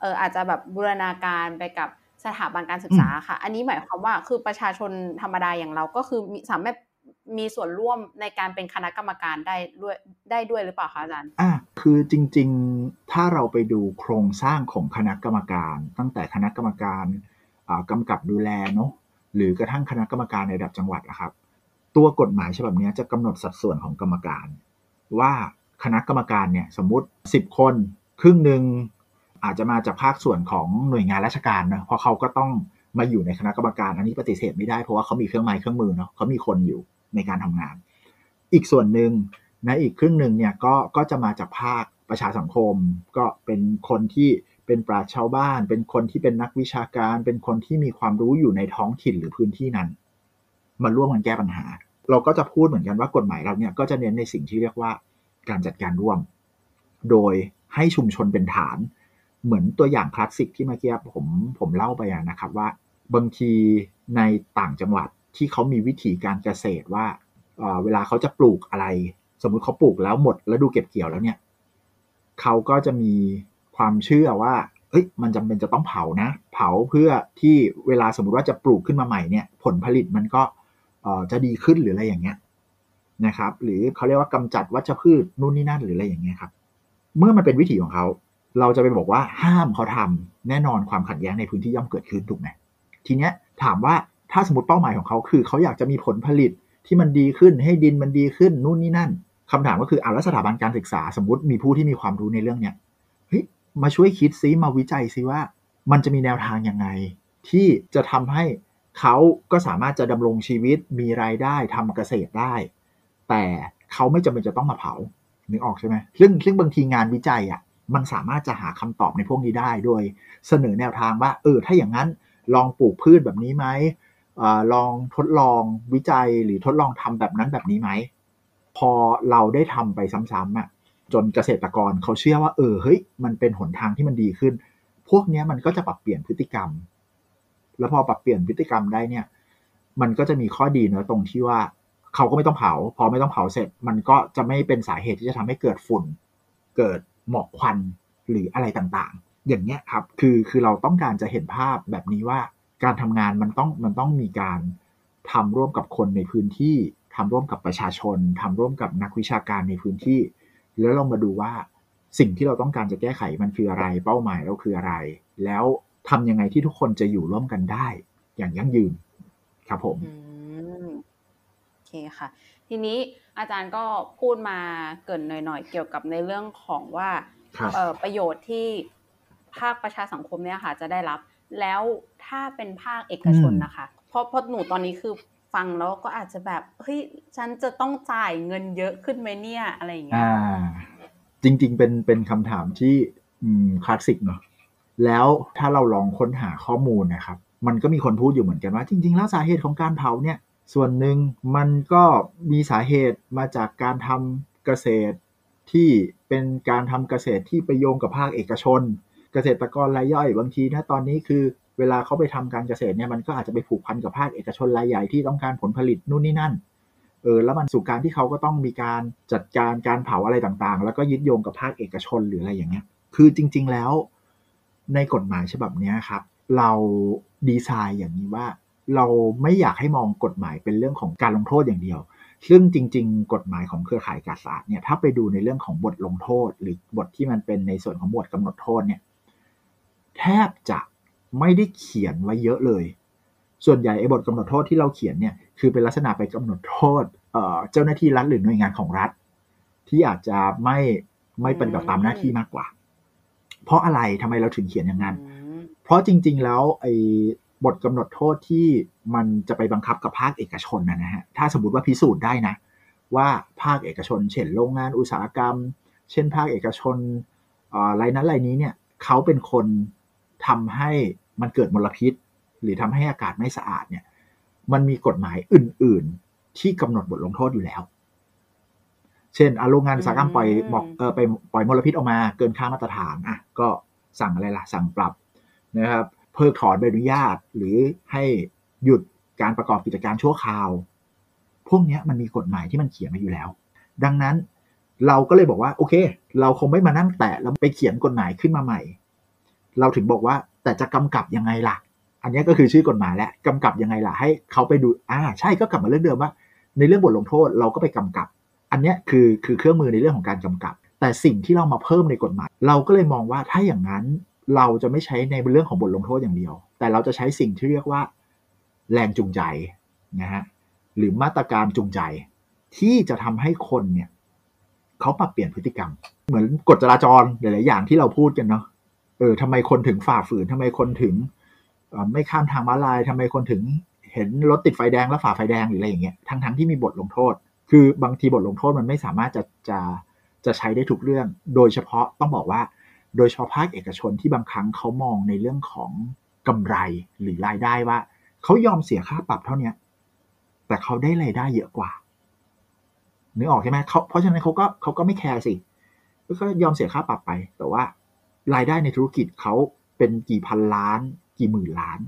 เอออาจจะแบบบูรณาการไปกับสถาบันการศึกษาค่ะ อันนี้หมายความว่าคือประชาชนธรรมดาอย่างเราก็คือมีสามารถ มีส่วนร่วมในการเป็นคณะกรรมการได้ด้วยได้ด้วยหรือเปล่าคะอาจารย์อ่าคือจริง ๆ ถ้าเราไปดูโครงสร้างของคณะกรรมการ ตั้งแต่คณะกรรมการกำกับดูแลเนาะหรือกระทั่งคณะกรรมการในระดับจังหวัดนะครับ ตัวกฎหมายฉบับนี้จะกำหนดสัดส่วนของกรรมการ ว่าคณะกรรมการเนี่ยสมมติ 10 คน ครึ่งหนึ่งอาจจะมาจากภาคส่วนของหน่วยงานราชการนะเพราะเขาก็ต้องมาอยู่ในคณะกรรมการอันนี้ปฏิเสธไม่ได้เพราะว่าเขามีเครื่องไม้เครื่องมือเนาะเขามีคนอยู่ ในการทำงาน อีกส่วนหนึ่งนะอีกครึ่งหนึ่งเนี่ยก็ก็จะมาจากภาคประชาสังคม ก็เป็นคนที่เป็นปราชญ์ชาวบ้าน เป็นคนที่เป็นนักวิชาการ เป็นคนที่มีความรู้อยู่ในท้องถิ่นหรือพื้นที่นั้น มาร่วมกันแก้ปัญหา เราก็จะพูดเหมือนกันว่ากฎหมายเราเนี่ยก็จะเน้นในสิ่งที่เรียกว่าการจัดการร่วม โดยให้ชุมชนเป็นฐาน เหมือนตัวอย่างคลาสสิกที่เมื่อกี้ผมผมเล่าไปนะครับว่าบางทีในต่างจังหวัด ที่เขามีวิธีการเกษตรว่าเวลาเขาจะปลูกอะไร สมมุติเขาปลูกแล้วหมดแล้วดูเก็บเกี่ยวแล้วเนี่ยเขาก็จะมีความเชื่อว่าเอ้ยมันจำเป็นจะต้องเผานะ เผาเพื่อที่เวลาสมมติว่าจะปลูกขึ้นมาใหม่เนี่ย ผลผลิตมันก็จะดีขึ้นหรืออะไรอย่างเงี้ยนะครับ หรือเขาเรียกว่ากำจัดวัชพืชนู่นนี่นั่นหรืออะไรอย่างเงี้ยครับ เมื่อมันเป็นวิถีของเขาเราจะไปบอกว่าห้ามเขาทำแน่นอนความขัดแย้งในพื้นที่ย่อมเกิดขึ้นถูกไหมทีเนี้ยถามว่า ถ้าสมมติเป้าหมายของเขาคือ เขาอยากจะมีผลผลิตที่มันดีขึ้นให้ดินมันดีขึ้นนู่นนี่นั่นคำถามก็คืออ่าแล้วสถาบันการศึกษา สมมติมีผู้ที่มีความรู้ในเรื่องเนี้ยเฮ้ยมาช่วยคิดซิมาวิจัยซิว่า มันจะมีแนวทางยังไง ที่จะทำให้เขาก็สามารถจะดำรงชีวิตมีรายได้ทำเกษตรได้ แต่เขาไม่จำเป็นจะต้องมาเผานึกออกใช่ไหมซึ่งซึ่งบางทีงานวิจัยอะมันสามารถจะหาคำตอบในพวกนี้ได้โดยเสนอแนวทางว่า เออ ถ้าอย่างนั้นลองปลูกพืชแบบนี้ไหม อลองทดลองวิจัยหรือทดลองทำแบบนั้นแบบนี้ไหม พอเราได้ทำไปซ้ำๆอะจนเกษตรกรเขาเชื่อว่าเออเฮ้ยมันเป็นหนทางที่มันดีขึ้น พวกนี้มันก็จะปรับเปลี่ยนพฤติกรรม แล้วพอปรับเปลี่ยนพฤติกรรมได้เนี่ย มันก็จะมีข้อดีเนอะตรงที่ว่าเขาก็ไม่ต้องเผา พอไม่ต้องเผาเสร็จ มันก็จะไม่เป็นสาเหตุที่จะทำให้เกิดฝุ่น เกิดหมอกควันหรืออะไรต่างๆ อย่างเนี้ยครับ คือคือเราต้องการจะเห็นภาพแบบนี้ว่า การทำงานมันต้องมันต้องมีการทำร่วมกับคนในพื้นที่ทำร่วมกับประชาชนทำร่วมกับนักวิชาการในพื้นที่ แล้วลองมาดูว่าสิ่งที่เราต้องการจะแก้ไขมันคืออะไร เป้าหมายเราคืออะไร แล้วทำยังไงที่ทุกคนจะอยู่ร่วมกันได้ อย่างยั่งยืนครับผมโอเคค่ะ ทีนี้อาจารย์ก็พูดมาเกินหน่อยๆ เกี่ยวกับในเรื่องของว่าประโยชน์ที่ภาคประชาสังคมเนี่ยค่ะ จะได้รับ แล้วถ้าเป็นภาคเอกชนนะคะ เพราะเพราะหนูตอนนี้คือฟังแล้วก็อาจจะแบบเฮ้ยฉันจะต้องจ่ายเงินเยอะขึ้นไหมเนี่ยอะไรอย่างเงี้ยจริง ๆ เป็นเป็นคำถามที่คลาสสิกเนาะแล้วถ้าเราลองค้นหาข้อมูลนะครับ มันก็มีคนพูดอยู่เหมือนกันว่าจริง ๆ แล้วสาเหตุของการเผาเนี่ย ส่วนหนึ่งมันก็มีสาเหตุมาจากการทำเกษตรที่เป็นการทำเกษตรที่ไปโยงกับภาคเอกชน เกษตรกรรายย่อย บางทีนะตอนนี้คือเวลาเขาไปทำการเกษตรเนี่ยมันก็อาจจะไปผูกพันกับภาคเอกชนรายใหญ่ที่ต้องการผลผลิตนู่นนี่นั่นเออแล้วมันสู่การที่เขาก็ต้องมีการจัดการการเผาอะไรต่างๆ แล้วก็ยึดโยงกับภาคเอกชนหรืออะไรอย่างเงี้ย คือจริง ๆแล้วในกฎหมายฉบับนี้ครับ เราดีไซน์อย่างนี้ว่า เราไม่อยากให้มองกฎหมายเป็นเรื่องของการลงโทษอย่างเดียว ซึ่งจริง ๆ กฎหมายของเครือข่ายกาศาสตร์เนี่ยถ้าไปดูในเรื่องของบทลงโทษ หรือบทที่มันเป็นในส่วนของบทกำหนดโทษเนี่ย แทบจะไม่ได้เขียนไว้เยอะเลย ส่วนใหญ่ไอ้บทกำหนดโทษที่เราเขียนเนี่ยคือเป็นลักษณะไปกำหนดโทษเจ้าหน้าที่รัฐหรือหน่วยงานของรัฐ ที่อาจจะไม่ไม่ปฏิบัติตามหน้าที่มากกว่า เพราะอะไรทำไมเราถึงเขียนอย่างนั้น เพราะจริง ๆ แล้วไอ้บทกำหนดโทษที่มันจะไปบังคับกับภาคเอกชนนะฮะถ้าสมมติว่าพิสูจน์ได้นะ ว่าภาคเอกชน เช่นโรงงานอุตสาหกรรม เช่น ภาคเอกชนอะไรนั้นอะไรนี้เนี่ยเขาเป็นคน ทำให้มันเกิดมลพิษ หรือทำให้อากาศไม่สะอาดเนี่ย มันมีกฎหมายอื่น ๆ ที่กำหนดบทลงโทษอยู่แล้ว เช่นโรงงานอุตสาหกรรมปล่อยหมอกเออไปปล่อยมลพิษออกมา เกินค่ามาตรฐานอะก็สั่งอะไรล่ะ สั่งปรับนะครับเพิกถอนใบอนุญาตหรือให้หยุดการประกอบกิจการชั่วคราว พวกนี้มันมีกฎหมายที่มันเขียนมาอยู่แล้ว ดังนั้นเราก็เลยบอกว่า โอเค เราคงไม่มานั่งแตะแล้วไปเขียนกฎหมายขึ้นมาใหม่ เราถึงบอกว่าแต่จะกำกับยังไงล่ะ อันนี้ก็คือชื่อกฎหมายแล้วกำกับยังไงล่ะ ให้เขาไปดูอ่าใช่ก็กลับมาเรื่องเดิมว่า ในเรื่องบทลงโทษเราก็ไปกำกับ อันนี้คือคือเครื่องมือในเรื่องของการกำกับ แต่สิ่งที่เรามาเพิ่มในกฎหมาย เราก็เลยมองว่าถ้าอย่างนั้นเราจะไม่ใช้ในเรื่องของบทลงโทษอย่างเดียว แต่เราจะใช้สิ่งที่เรียกว่า แรงจูงใจนะฮะหรือมาตรการจูงใจ ที่จะทำให้คนเนี่ยเขาปรับเปลี่ยนพฤติกรรม เหมือนกฎจราจรหลาย ๆ อย่างที่เราพูดกันเนาะ เออทำไมคนถึงฝ่าฝืนทำไมคนถึงไม่ข้ามทางม้าลายทำไมคนถึงเห็นรถติดไฟแดงแล้วฝ่าไฟแดงหรืออะไรอย่างเงี้ยทั้งๆทที่มีบทลงโทษ คือบางทีบทลงโทษมันไม่สามารถจะจะจะใช้ได้ทุกเรื่อง โดยเฉพาะต้องบอกว่า โดยเฉพาะภาคเอกชนที่บางครั้งเขามองในเรื่องของกำไรหรือรายได้ว่าเขายอมเสียค่าปรับเท่านี้แต่เขาได้รายได้เยอะกว่านึกออกใช่ไหมเขาเพราะฉะนั้นเขาก็เขาก็ไม่แคร์สิก็ยอมเสียค่าปรับไป แต่ว่า รายได้ในธุรกิจเขาเป็นกี่พันล้าน กี่หมื่นล้าน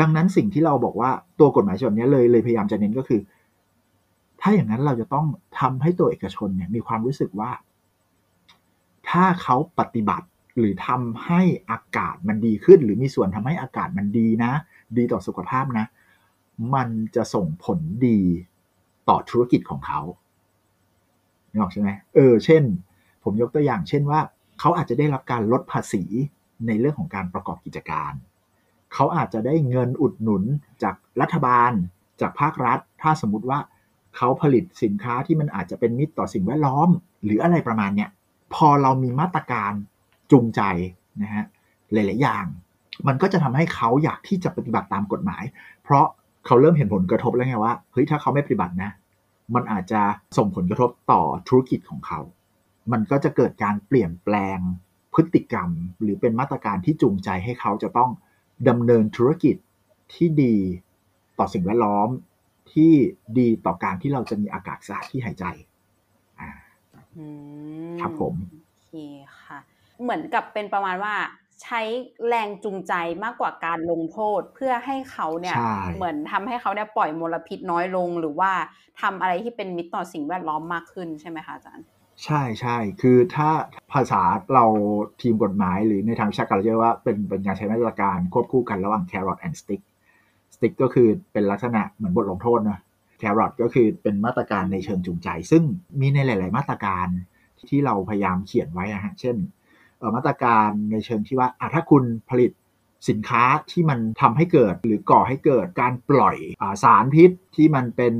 ดังนั้นสิ่งที่เราบอกว่าตัวกฎหมายฉบับนี้เลยเลยพยายามจะเน้นก็คือ ถ้าอย่างนั้นเราจะต้องทำให้ตัวเอกชนเนี่ยมีความรู้สึกว่า ถ้าเขาปฏิบัติหรือทำให้อากาศมันดีขึ้น หรือมีส่วนทำให้อากาศมันดีนะ ดีต่อสุขภาพนะ มันจะส่งผลดีต่อธุรกิจของเขานึกออกใช่ไหมเออ เช่น ผมยกตัวอย่าง เช่นว่า เขาอาจจะได้รับการลดภาษีในเรื่องของการประกอบกิจการ เขาอาจจะได้เงินอุดหนุนจากรัฐบาล จากภาครัฐ ถ้าสมมติว่าเขาผลิตสินค้าที่มันอาจจะเป็นมิตรต่อสิ่งแวดล้อม หรืออะไรประมาณเนี้ยพอเรามีมาตรการจูงใจนะฮะหลาย ๆ อย่าง มันก็จะทำให้เขาอยากที่จะปฏิบัติตามกฎหมาย เพราะเขาเริ่มเห็นผลกระทบแล้วไงว่าเฮ้ยถ้าเขาไม่ปฏิบัตินะ มันอาจจะส่งผลกระทบต่อธุรกิจของเขา มันก็จะเกิดการเปลี่ยนแปลงพฤติกรรม หรือเป็นมาตรการที่จูงใจให้เขาจะต้องดำเนินธุรกิจที่ดีต่อสิ่งแวดล้อมที่ดีต่อการที่เราจะมีอากาศสะอาดที่หายใจครับผมโอเคค่ะ เหมือนกับเป็นประมาณว่าใช้แรงจูงใจมากกว่าการลงโทษเพื่อให้เขาเนี่ยเหมือนทำให้เขาเนี่ยปล่อยมลพิษน้อยลง หรือว่าทำอะไรที่เป็นมิตรต่อสิ่งแวดล้อมมากขึ้นใช่ไหมคะอาจารย์ ใช่ใช่คือถ้าภาษาเราทีมกฎหมายหรือในทางวิชาการเราเรียกว่าเป็นเป็นการใช้มาตรการควบคู่กันระหว่าง carrot and stick stick ก็คือเป็นลักษณะเหมือนบทลงโทษนะแครอทก็คือเป็นมาตรการในเชิงจูงใจ ซึ่งมีในหลาย ๆ มาตรการที่เราพยายามเขียนไว้นะฮะ เช่นมาตรการในเชิงที่ว่าถ้าคุณผลิตสินค้าที่มันทำให้เกิดหรือก่อให้เกิดการปล่อยอสารพิษที่มันเป็น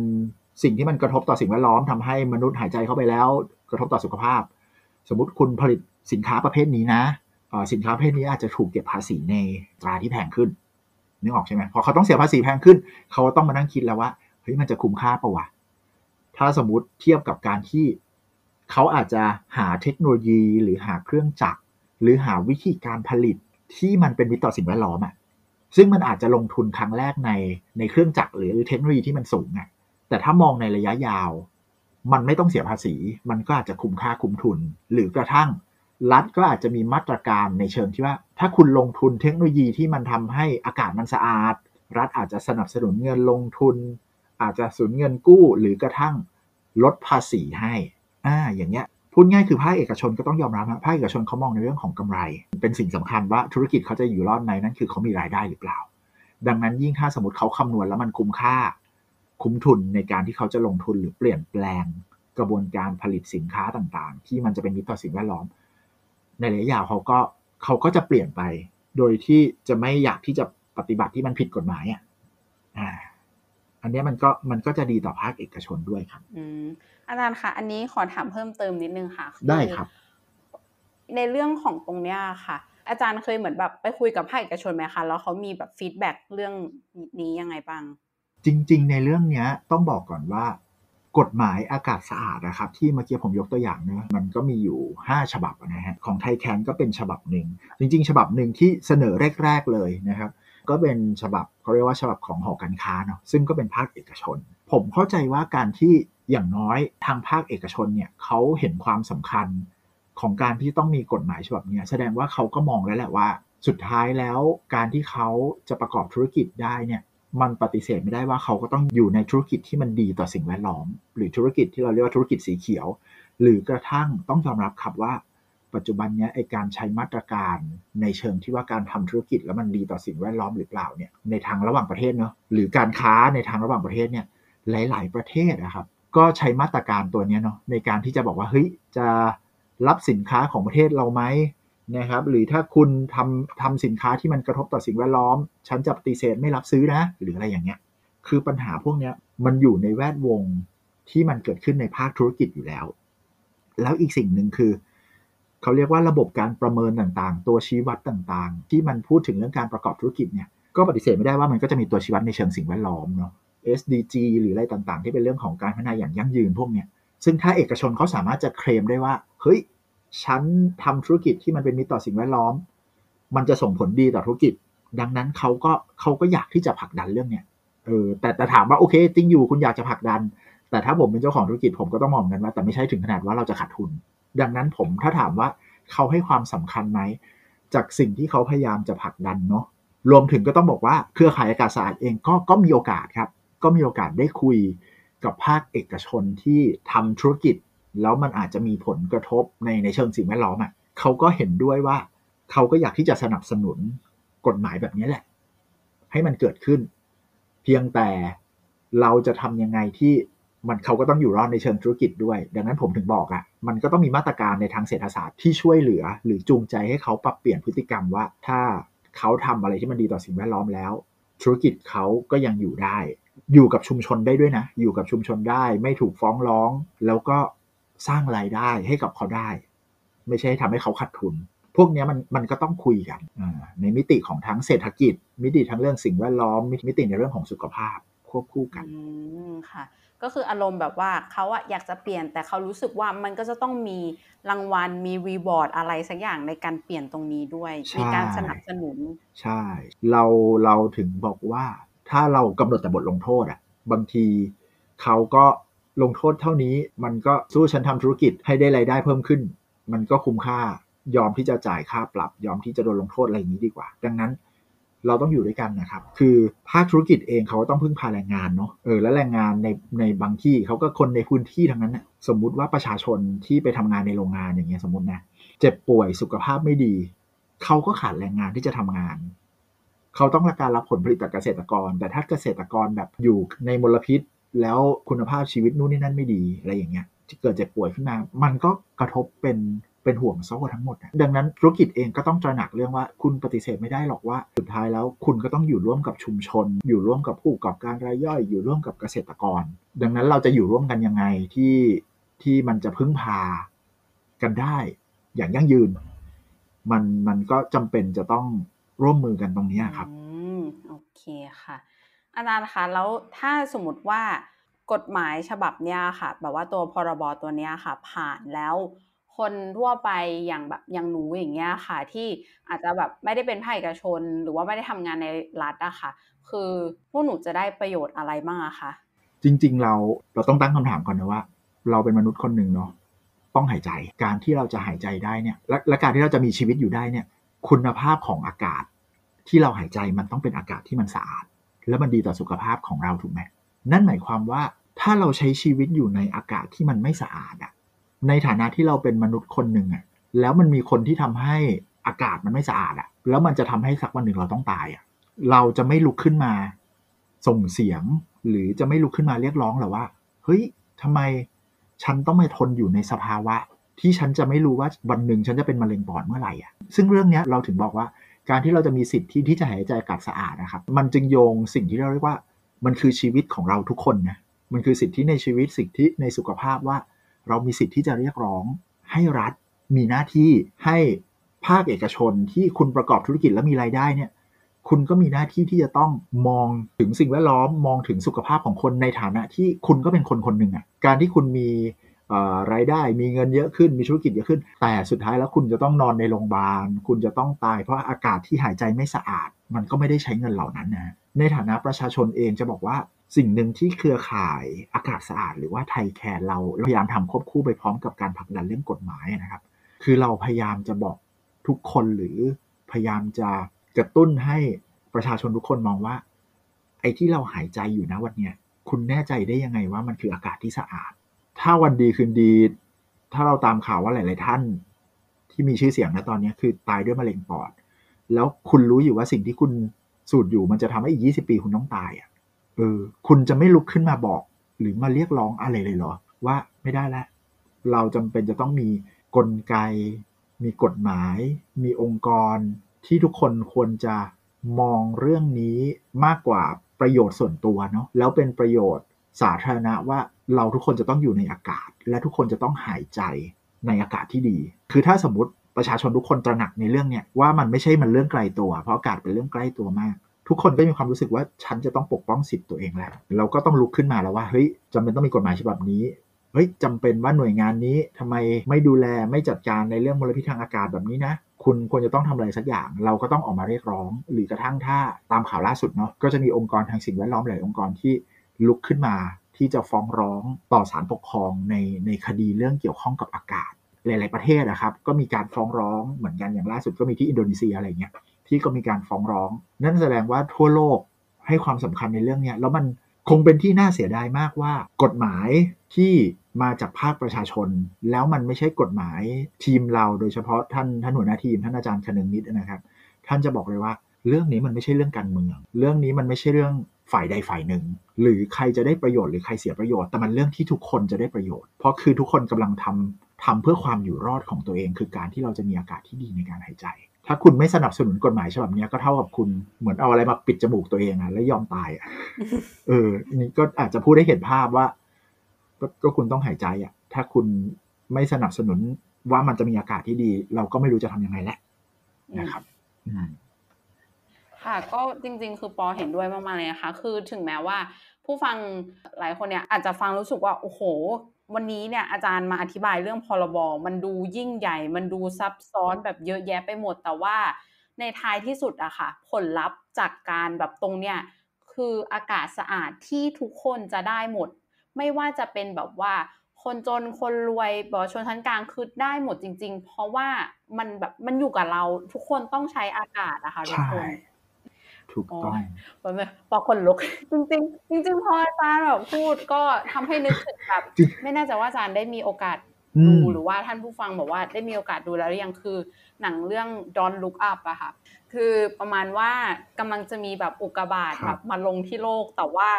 สิ่งที่มันกระทบต่อสิ่งแวดล้อมทำให้มนุษย์หายใจเข้าไปแล้ว กระทบต่อสุขภาพ สมมติคุณผลิตสินค้าประเภทนี้นะสินค้าประเภทนี้อาจจะถูกเก็บภาษีในตราที่แพงขึ้นนึกออกใช่ไหมพอเขาต้องเสียภาษีแพงขึ้น เขาต้องมานั่งคิดแล้วว่าเฮ้ยมันจะคุ้มค่าปะวะถ้าสมมติเทียบกับการที่เขาอาจจะหาเทคโนโลยีหรือหาเครื่องจักร หรือหาวิธีการผลิตที่มันเป็นมิตรต่อสิ่งแวดล้อมอะ่ะซึ่งมันอาจจะลงทุนครั้งแรกในในเครื่องจักรหรือเทคโนโลยีที่มันสูงอะแต่ถ้ามองในระยะยาว มันไม่ต้องเสียภาษี มันก็อาจจะคุ้มค่าคุ้มทุน หรือกระทั่งรัฐก็อาจจะมีมาตรการในเชิงที่ว่า ถ้าคุณลงทุนเทคโนโลยีที่มันทำให้อากาศมันสะอาด รัฐอาจจะสนับสนุนเงินลงทุน อาจจะสูญเงินกู้หรือกระทั่งลดภาษีให้อ่าอย่างเงี้ยพูดง่ายคือภาคเอกชนก็ต้องยอมรับนะภาคเอกชนเขามองในเรื่องของกำไร เป็นสิ่งสำคัญว่าธุรกิจเขาจะอยู่รอดในนั้นคือเขามีรายได้หรือเปล่า ดังนั้นยิ่งถ้าสมมติเขาคำนวณแล้วมันคุ้มค่า คุ้มทุนในการที่เขาจะลงทุนหรือเปลี่ยนแปลงกระบวนการผลิตสินค้าต่างๆ ที่มันจะเป็นมิตรต่อสิ่งแวดล้อม ในระยะยาวเขาก็เขาก็จะเปลี่ยนไป โดยที่จะไม่อยากที่จะปฏิบัติที่มันผิดกฎหมายอะอ่าอันเนี้ยมันก็มันก็จะดีต่อภาคเอกชนด้วยครับอืมอาจารย์คะอันนี้ขอถามเพิ่มเติมนิดนึงค่ะอได้ครับ ในเรื่องของตรงเนี้ยค่ะ อาจารย์เคยเหมือนแบบไปคุยกับภาคเอกชนไหมคะแล้วเขามีแบบ feedback เรื่องนี้ยังไงบ้าง จริง ๆ ในเรื่องเนี้ยต้องบอกก่อนว่ากฎหมายอากาศสะอาดนะครับที่เมื่อกี้ผมยกตัวอย่างเนอะมันก็มีอยู่ 5 ฉบับนะฮะของ Thai CAN ก็เป็นฉบับหนึ่งจริง ๆ ฉบับหนึ่งที่เสนอแรก ๆ เลยนะครับก็เป็นฉบับเขาเรียกว่าฉบับของหอการค้าเนาะซึ่งก็เป็นภาคเอกชน ผมเข้าใจว่าการที่อย่างน้อยทางภาคเอกชนเนี่ยเขาเห็นความสำคัญของการที่ต้องมีกฎหมายฉบับนี้แสดงว่าเขาก็มองแล้วแหละว่า สุดท้ายแล้วการที่เขาจะประกอบธุรกิจได้เนี่ย มันปฏิเสธไม่ได้ว่าเขาก็ต้องอยู่ในธุรกิจที่มันดีต่อสิ่งแวดล้อม หรือธุรกิจที่เราเรียกว่าธุรกิจสีเขียว หรือกระทั่งต้องยอมรับครับว่า ปัจจุบันนี้ไอการใช้มาตรการในเชิงที่ว่าการทำธุรกิจแล้วมันดีต่อสิ่งแวดล้อมหรือเปล่าเนี่ยในทางระหว่างประเทศเนาะหรือการค้าในทางระหว่างประเทศเนี่ยหลาย ๆ ประเทศนะครับก็ใช้มาตรการตัวเนี้ยเนาะในการที่จะบอกว่าเฮ้ยจะรับสินค้าของประเทศเราไหม นะครับหรือถ้าคุณทำทำสินค้าที่มันกระทบต่อสิ่งแวดล้อม ฉันจะปฏิเสธไม่รับซื้อนะ หรืออะไรอย่างเงี้ย คือปัญหาพวกเนี้ยมันอยู่ในแวดวงที่มันเกิดขึ้นในภาคธุรกิจอยู่แล้ว แล้วอีกสิ่งหนึ่งคือ เขาเรียกว่าระบบการประเมินต่างๆ ตัวชี้วัดต่างๆ ที่มันพูดถึงเรื่องการประกอบธุรกิจเนี่ยก็ปฏิเสธไม่ได้ว่ามันก็จะมีตัวชี้วัดในเชิงสิ่งแวดล้อมเนาะ SDG หรืออะไรต่างๆ ที่เป็นเรื่องของการพัฒนาอย่างยั่งยืนพวกเนี้ยซึ่งถ้าเอกชนเขาสามารถจะเคลมได้ว่าเฮ้ย ฉันทำธุรกิจที่มันเป็นมิตรต่อสิ่งแวดล้อม มันจะส่งผลดีต่อธุรกิจ ดังนั้นเขาก็เขาก็อยากที่จะผลักดันเรื่องเนี้ยเออแต่แต่ถามว่าโอเคจริงอยู่คุณอยากจะผลักดัน แต่ถ้าผมเป็นเจ้าของธุรกิจผมก็ต้องมองกันว่าแต่ไม่ใช่ถึงขนาดว่าเราจะขาดทุน ดังนั้นผมถ้าถามว่าเขาให้ความสำคัญไหมจากสิ่งที่เขาพยายามจะผลักดันเนาะรวมถึงก็ต้องบอกว่าเครือข่ายอากาศสะอาดเองก็ก็มีโอกาสครับ ก็มีโอกาสได้คุยกับภาคเอกชนที่ทำธุรกิจ แล้วมันอาจจะมีผลกระทบในในเชิงสิ่งแวดล้อมอะเขาก็เห็นด้วยว่าเขาก็อยากที่จะสนับสนุนกฎหมายแบบนี้แหละ ให้มันเกิดขึ้น เพียงแต่เราจะทำยังไงที่มันเขาก็ต้องอยู่รอดในเชิงธุรกิจด้วย ดังนั้นผมถึงบอกอะ่ะ มันก็ต้องมีมาตรการในทางเศรษฐศาสตร์ที่ช่วยเหลือ หรือจูงใจให้เขาปรับเปลี่ยนพฤติกรรมว่า ถ้าเขาทำอะไรที่มันดีต่อสิ่งแวดล้อมแล้ว ธุรกิจเขาก็ยังอยู่ได้ อยู่กับชุมชนได้ด้วยนะ อยู่กับชุมชนได้ ไม่ถูกฟ้องร้อง แล้วก็ สร้างรายได้ให้กับเขาได้ ไม่ใช่ทำให้เขาขาดทุน พวกนี้มันมันก็ต้องคุยกันในมิติของทั้งเศรษฐกิจ มิติทั้งเรื่องสิ่งแวดล้อม มิติในเรื่องของสุขภาพควบคู่กันอืมค่ะ ก็คืออารมณ์แบบว่าเขาอะอยากจะเปลี่ยนแต่เขารู้สึกว่ามันก็จะต้องมีรางวัลมีรีวอร์ดอะไรสักอย่างในการเปลี่ยนตรงนี้ด้วยใช่มีการสนับสนุน ใช่ เราเราถึงบอกว่าถ้าเรากำหนดแต่บทลงโทษอะบางทีเขาก็ ลงโทษเท่านี้มันก็สู้ฉันทำธุรกิจให้ได้รายได้เพิ่มขึ้น มันก็คุ้มค่ายอมที่จะจ่ายค่าปรับ ยอมที่จะโดนลงโทษอะไรอย่างนี้ดีกว่า ดังนั้นเราต้องอยู่ด้วยกันนะครับ คือภาคธุรกิจเองเขาก็ต้องพึ่งพาแรงงานเนาะ เออ แล้วแรงงานในในบางที่เขาก็คนในพื้นที่ทั้งนั้นนะสมมุติว่าประชาชนที่ไปทำงานในโรงงานอย่างเงี้ยสมมตินะ เจ็บป่วยสุขภาพไม่ดี เขาก็ขาดแรงงานที่จะทำงาน เขาต้องการรับผลผลิตจากเกษตรกร แต่ถ้าเกษตรกรแบบอยู่ในมลพิษ แล้วคุณภาพชีวิตนู่นนี่นั่นไม่ดีอะไรอย่างเงี้ยที่เกิดเจ็บป่วยขึ้นมา มันก็กระทบเป็นเป็นห่วงโซ่ทั้งหมดนะดังนั้นธุรกิจเองก็ต้องตระหนักเรื่องว่าคุณปฏิเสธไม่ได้หรอกว่า สุดท้ายแล้วคุณก็ต้องอยู่ร่วมกับชุมชน อยู่ร่วมกับผู้ประกอบการรายย่อย อยู่ร่วมกับเกษตรกร ดังนั้นเราจะอยู่ร่วมกันยังไงที่ที่มันจะพึ่งพากันได้ อย่างยั่งยืน มันมันก็จำเป็นจะต้องร่วมมือกันตรงนี้ครับ อืมโอเคค่ะ อาจารย์คะแล้วถ้าสมมติว่ากฎหมายฉบับเนี้ยค่ะ แบบว่าตัวพรบตัวเนี้ยค่ะ ผ่านแล้วคนทั่วไปอย่างแบบอย่างหนูอย่างเงี้ยค่ะ ที่อาจจะแบบไม่ได้เป็นภาคเอกชน หรือว่าไม่ได้ทำงานในรัฐอะค่ะ คือพวกหนูจะได้ประโยชน์อะไรบ้างอะคะจริง ๆ เราเราต้องตั้งคำถามก่อนนะว่า เราเป็นมนุษย์คนหนึ่งเนาะต้องหายใจการที่เราจะหายใจได้เนี่ยและและการที่เราจะมีชีวิตอยู่ได้เนี่ย คุณภาพของอากาศที่เราหายใจมันต้องเป็นอากาศที่มันสะอาด และมันดีต่อสุขภาพของเราถูกไหมนั่นหมายความว่าถ้าเราใช้ชีวิตอยู่ในอากาศที่มันไม่สะอาดอะในฐานะที่เราเป็นมนุษย์คนหนึ่งอะแล้วมันมีคนที่ทำให้อากาศมันไม่สะอาดอะแล้วมันจะทำให้สักวันหนึ่งเราต้องตายอะเราจะไม่ลุกขึ้นมาส่งเสียง หรือจะไม่ลุกขึ้นมาเรียกร้องหรอว่า เฮ้ยทำไมฉันต้องมาทนอยู่ในสภาวะ ที่ฉันจะไม่รู้ว่าวันหนึ่งฉันจะเป็นมะเร็งปอดเมื่อไหร่อะซึ่งเรื่องนี้เราถึงบอกว่า การที่เราจะมีสิทธิ์ที่ที่จะหายใจอากาศสะอาดนะครับ มันจึงโยงสิ่งที่เราเรียกว่า มันคือชีวิตของเราทุกคนนะมันคือสิทธิในชีวิตสิทธิในสุขภาพว่า เรามีสิทธิที่จะเรียกร้อง ให้รัฐมีหน้าที่ให้ภาคเอกชนที่คุณประกอบธุรกิจและมีรายได้เนี่ยคุณก็มีหน้าที่ที่จะต้องมองถึงสิ่งแวดล้อมมองถึงสุขภาพของคนในฐานะที่คุณก็เป็นคนคนหนึ่งอะการที่คุณมี รายได้มีเงินเยอะขึ้นมีธุรกิจเยอะขึ้น แต่สุดท้ายแล้วคุณจะต้องนอนในโรงพยาบาล คุณจะต้องตายเพราะอากาศที่หายใจไม่สะอาด มันก็ไม่ได้ใช้เงินเหล่านั้นนะในฐานะประชาชนเองจะบอกว่าสิ่งหนึ่งที่เครือข่ายอากาศสะอาด หรือว่าไทยแคร์เราพยายามทำควบคู่ไปพร้อมกับการผลักดันเรื่องกฎหมายนะครับ คือเราพยายามจะบอกทุกคนหรือพยายามจะกระตุ้นให้ประชาชนทุกคนมองว่า ไอ้ที่เราหายใจอยู่นะวันเนี้ยคุณแน่ใจได้ยังไงว่ามันคืออากาศที่สะอาด ถ้าวันดีคืนดี ถ้าเราตามข่าวว่าหลาย ๆ ท่านที่มีชื่อเสียงนะตอนนี้คือตายด้วยมะเร็งปอด แล้วคุณรู้อยู่ว่าสิ่งที่คุณสูดอยู่มันจะทำให้อีก20ปีคุณต้องตายอะเออ คุณจะไม่ลุกขึ้นมาบอก หรือมาเรียกร้องอะไรเลยเหรอ ว่าไม่ได้แล้วเราจำเป็นจะต้องมีกลไก มีกฎหมาย มีองค์กรที่ทุกคนควรจะมองเรื่องนี้มากกว่าประโยชน์ส่วนตัวเนาะแล้วเป็นประโยชน์สาธารณะว่า เราทุกคนจะต้องอยู่ในอากาศ และทุกคนจะต้องหายใจในอากาศที่ดี คือถ้าสมมติประชาชนทุกคนตระหนักในเรื่องเนี้ยว่ามันไม่ใช่มันเรื่องไกลตัว เพราะอากาศเป็นเรื่องใกล้ตัวมาก ทุกคนก็มีความรู้สึกว่าฉันจะต้องปกป้องสิทธิ์ตัวเองแล้ว เราก็ต้องลุกขึ้นมาแล้วว่าเฮ้ยจำเป็นต้องมีกฎหมายฉบับนี้เฮ้ยจำเป็นว่าหน่วยงานนี้ทำไมไม่ดูแลไม่จัดการในเรื่องมลพิษทางอากาศแบบนี้นะคุณควรจะต้องทำอะไรสักอย่าง เราก็ต้องออกมาเรียกร้อง หรือกระทั่งถ้าตามข่าวล่าสุดเนาะก็จะมีองค์กรทางสิ่งแวดล้อมหลายองค์กรที่ลุกขึ้นมา ที่จะฟ้องร้องต่อศาลปกครองในในคดีเรื่องเกี่ยวข้องกับอากาศ หลาย ๆ ประเทศนะครับ ก็มีการฟ้องร้องเหมือนกันอย่างล่าสุดก็มีที่อินโดนีเซียอะไรเงี้ยที่ก็มีการฟ้องร้อง นั่นแสดงว่าทั่วโลกให้ความสำคัญในเรื่องนี้แล้วมันคงเป็นที่น่าเสียดายมากว่า กฎหมายที่มาจากภาคประชาชน แล้วมันไม่ใช่กฎหมายทีมเราโดยเฉพาะท่านท่านหัวหน้าทีมท่านอาจารย์คนึงนิดนะครับ ท่านจะบอกเลยว่า เรื่องนี้มันไม่ใช่เรื่องการเมือง เรื่องนี้มันไม่ใช่เรื่อง ฝ่ายใดฝ่ายหนึ่ง หรือใครจะได้ประโยชน์หรือใครเสียประโยชน์แต่มันเรื่องที่ทุกคนจะได้ประโยชน์ เพราะคือทุกคนกำลังทำทำเพื่อความอยู่รอดของตัวเอง คือการที่เราจะมีอากาศที่ดีในการหายใจ ถ้าคุณไม่สนับสนุนกฎหมายฉบับนี้ก็เท่ากับคุณเหมือนเอาอะไรมาปิดจมูกตัวเองอะแล้วยอมตายอะเออนี่ก็อาจจะพูดได้เห็นภาพว่าก็คุณต้องหายใจอะถ้าคุณไม่สนับสนุนว่ามันจะมีอากาศที่ดี เราก็ไม่รู้จะทำยังไงแล้วนะครับ ค่ะก็จริง ๆ คือปอเห็นด้วยมากๆเลยนะคะ คือถึงแม้ว่า ผู้ฟังหลายคนเนี่ยอาจจะฟังรู้สึกว่าโอ้โห วันนี้เนี่ยอาจารย์มาอธิบายเรื่องพรบมันดูยิ่งใหญ่ มันดูซับซ้อนแบบเยอะแยะไปหมดแต่ว่า ในท้ายที่สุดอะค่ะ ผลลัพธ์จากการแบบตรงเนี้ยคืออากาศสะอาดที่ทุกคนจะได้หมด ไม่ว่าจะเป็นแบบว่าคนจนคนรวยบอชนชั้นกลางคือได้หมดจริง ๆ เพราะว่ามันแบบมันอยู่กับเราทุกคนต้องใช้อากาศนะคะทุกคน ถูกต้องมันพอคนลุก จริงๆ จริง ๆ พออาจารย์แบบพูดก็ทำให้นึกถึงแบบ ไม่แน่ใจว่าอาจารย์ได้มีโอกาสดูหรือว่าท่านผู้ฟังบอกว่าได้มีโอกาสดูแล้วหรือยังคือหนังเรื่อง Don't Look Up อะค่ะคือประมาณว่ากำลังจะมีแบบอุกกาบาตแบบมาลงที่โลกแต่ว่า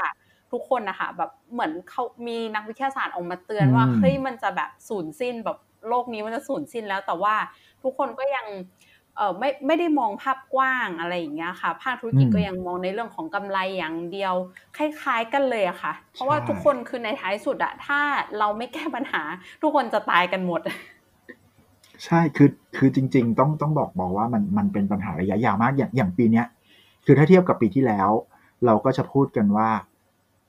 ทุกคนนะคะแบบเหมือนเขามีนักวิทยาศาสตร์ออกมาเตือนว่าเฮ้ยมันจะแบบสูญสิ้นแบบโลกนี้มันจะสูญสิ้นแล้วแต่ว่าทุกคนก็ยังเออ ไม่ไม่ได้มองภาพกว้างอะไรอย่างเงี้ยค่ะ ภาคธุรกิจก็ยังมองในเรื่องของกำไรอย่างเดียว คล้ายๆกันเลยอะค่ะ เพราะว่าทุกคนคือในท้ายสุดอะถ้าเราไม่แก้ปัญหา ทุกคนจะตายกันหมด ใช่คือคือจริง ๆ ต้องต้องบอกบอกว่ามันมันเป็นปัญหาระยะยาวมากอย่างอย่างปีเนี้ยคือถ้าเทียบกับปีที่แล้ว เราก็จะพูดกันว่า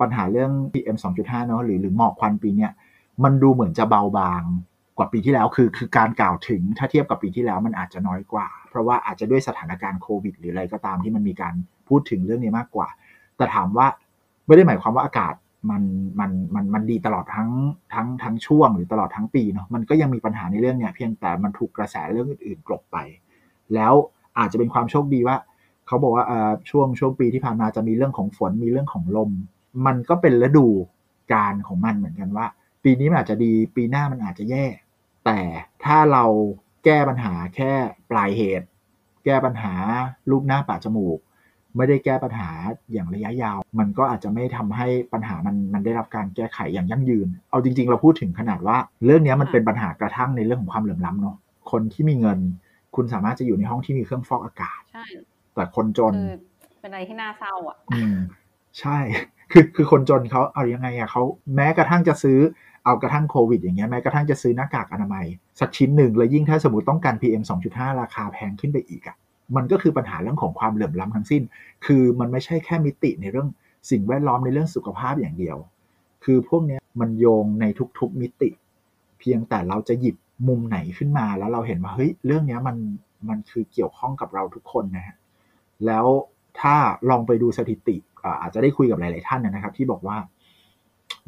ปัญหาเรื่อง PM 2.5เนาะหรือหรือหมอกควันปีเนี้ยมันดูเหมือนจะเบาบาง กว่าปีที่แล้วคือคือการกล่าวถึงถ้าเทียบกับปีที่แล้วมันอาจจะน้อยกว่า เพราะว่าอาจจะด้วยสถานการณ์โควิด หรืออะไรก็ตามที่มันมีการพูดถึงเรื่องนี้มากกว่า แต่ถามว่าไม่ได้หมายความว่าอากาศมันมันมันมันดีตลอดทั้งทั้งทั้งช่วงหรือตลอดทั้งปีเนาะมันก็ยังมีปัญหาในเรื่องเนี้ยเพียงแต่มันถูกกระแสเรื่องอื่นๆกลบไป แล้วอาจจะเป็นความโชคดีว่า เขาบอกว่าช่วงช่วงปีที่ผ่านมาจะมีเรื่องของฝนมีเรื่องของลม มันก็เป็นฤดูการของมันเหมือนกันว่า ปีนี้มันอาจจะดีปีหน้ามันอาจจะแย่ แต่ถ้าเราแก้ปัญหาแค่ปลายเหตุ แก้ปัญหารูปหน้าปากจมูก ไม่ได้แก้ปัญหาอย่างระยะยาว มันก็อาจจะไม่ทำให้ปัญหามันมันได้รับการแก้ไขอย่างยั่งยืน เอาจริง ๆ เราพูดถึงขนาดว่า เรื่องนี้มันเป็นปัญหากระทั่งในเรื่องของความเหลื่อมล้ำเนาะคนที่มีเงิน คุณสามารถจะอยู่ในห้องที่มีเครื่องฟอกอากาศใช่แต่คนจนคือเป็นอะไรที่น่าเศร้าอะ อืมใช่ คือคือคนจนเขาเอายังไงอะเขาแม้กระทั่งจะซื้อ เอากระทั่งโควิดอย่างเงี้ยแม้กระทั่งจะซื้อหน้ากากอนามัย สักชิ้นหนึ่ง แล้วยิ่งถ้าสมมติต้องการ PM 2.5 ราคาแพงขึ้นไปอีกอะมันก็คือปัญหาเรื่องของความเหลื่อมล้ำทั้งสิ้น คือมันไม่ใช่แค่มิติในเรื่องสิ่งแวดล้อมในเรื่องสุขภาพอย่างเดียว คือพวกเนี้ยมันโยงในทุกๆมิติ เพียงแต่เราจะหยิบมุมไหนขึ้นมา แล้วเราเห็นว่าเฮ้ยเรื่องเนี้ยมันมันคือเกี่ยวข้องกับเราทุกคนนะฮะ แล้วถ้าลองไปดูสถิติอาจจะได้คุยกับหลาย ๆ ท่านนะครับ ที่บอกว่า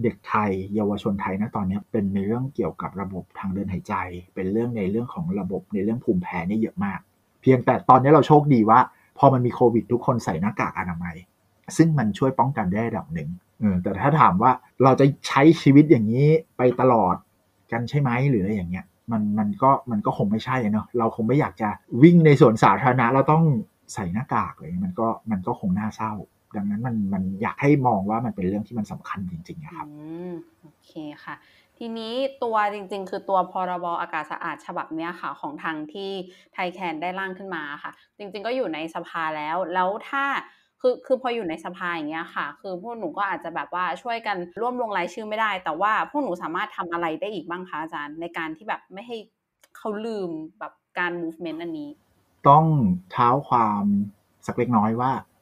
เด็กไทย เยาวชนไทยนะตอนนี้เป็นในเรื่องเกี่ยวกับระบบทางเดินหายใจ เป็นเรื่องในเรื่องของระบบในเรื่องภูมิแพ้นี่เยอะมาก เพียงแต่ตอนนี้เราโชคดีว่า พอมันมีโควิดทุกคนใส่หน้ากากอนามัย ซึ่งมันช่วยป้องกันได้ระดับหนึ่งแต่ถ้าถามว่าเราจะใช้ชีวิตอย่างนี้ไปตลอดกันใช่ไหมหรืออะไรอย่างเงี้ยมันมันก็มันก็คงไม่ใช่เนาะเราคงไม่อยากจะวิ่งในสวนสาธารณะเราต้องใส่หน้ากากเลยมันก็มันก็คงน่าเศร้า ดังนั้นมันมันอยากให้มองว่ามันเป็นเรื่องที่มันสำคัญจริงๆอะครับอืมโอเคค่ะ ทีนี้ตัวจริงๆ คือตัวพรบอากาศสะอาดฉบับเนี้ยค่ะ ของทางที่ไทยแคนได้ร่างขึ้นมาค่ะ จริงๆก็อยู่ในสภาแล้ว แล้วถ้าคือคือพออยู่ในสภาอย่างเงี้ยค่ะ คือพวกหนูก็อาจจะแบบว่าช่วยกันร่วมลงรายชื่อไม่ได้ แต่ว่าพวกหนูสามารถทำอะไรได้อีกบ้างคะอาจารย์ ในการที่แบบไม่ให้เขาลืมแบบการ movement อันนี้ ต้องเท้าความสักเล็กน้อยว่าเอ่อ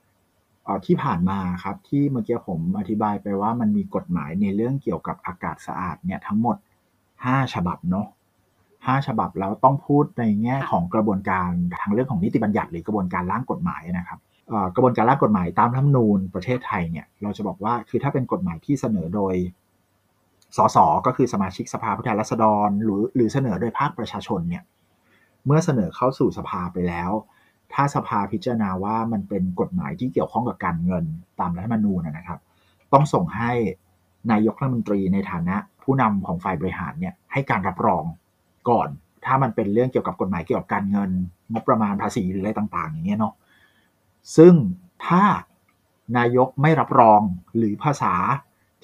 ที่ผ่านมาครับที่เมื่อกี้ผมอธิบายไปว่ามันมีกฎหมายในเรื่องเกี่ยวกับอากาศสะอาดเนี่ยทั้งหมด 5 ฉบับเนาะห้าฉบับแล้วต้องพูดในแง่ของกระบวนการทางเรื่องของนิติบัญญัติหรือกระบวนการร่างกฎหมายนะครับกระบวนการร่างกฎหมายตามรัฐธรรมนูญประเทศไทยเนี่ยเราจะบอกว่าคือถ้าเป็นกฎหมายที่เสนอโดยสสก็คือสมาชิกสภาผู้แทนราษฎรหรือหรือเสนอโดยภาคประชาชนเนี่ยเมื่อเสนอเข้าสู่สภาไปแล้ว ถ้าสภาพิจารณาว่ามันเป็นกฎหมายที่เกี่ยวข้องกับการเงินตามรัฐธรรมนูญนะครับ ต้องส่งให้นายกรัฐมนตรีในฐานะผู้นำของฝ่ายบริหารเนี่ยให้การรับรองก่อน ถ้ามันเป็นเรื่องเกี่ยวกับกฎหมายเกี่ยวกับการเงิน งบประมาณภาษีหรืออะไรต่าง ๆ อย่างเงี้ยเนาะซึ่งถ้านายกไม่รับรองหรือภาษา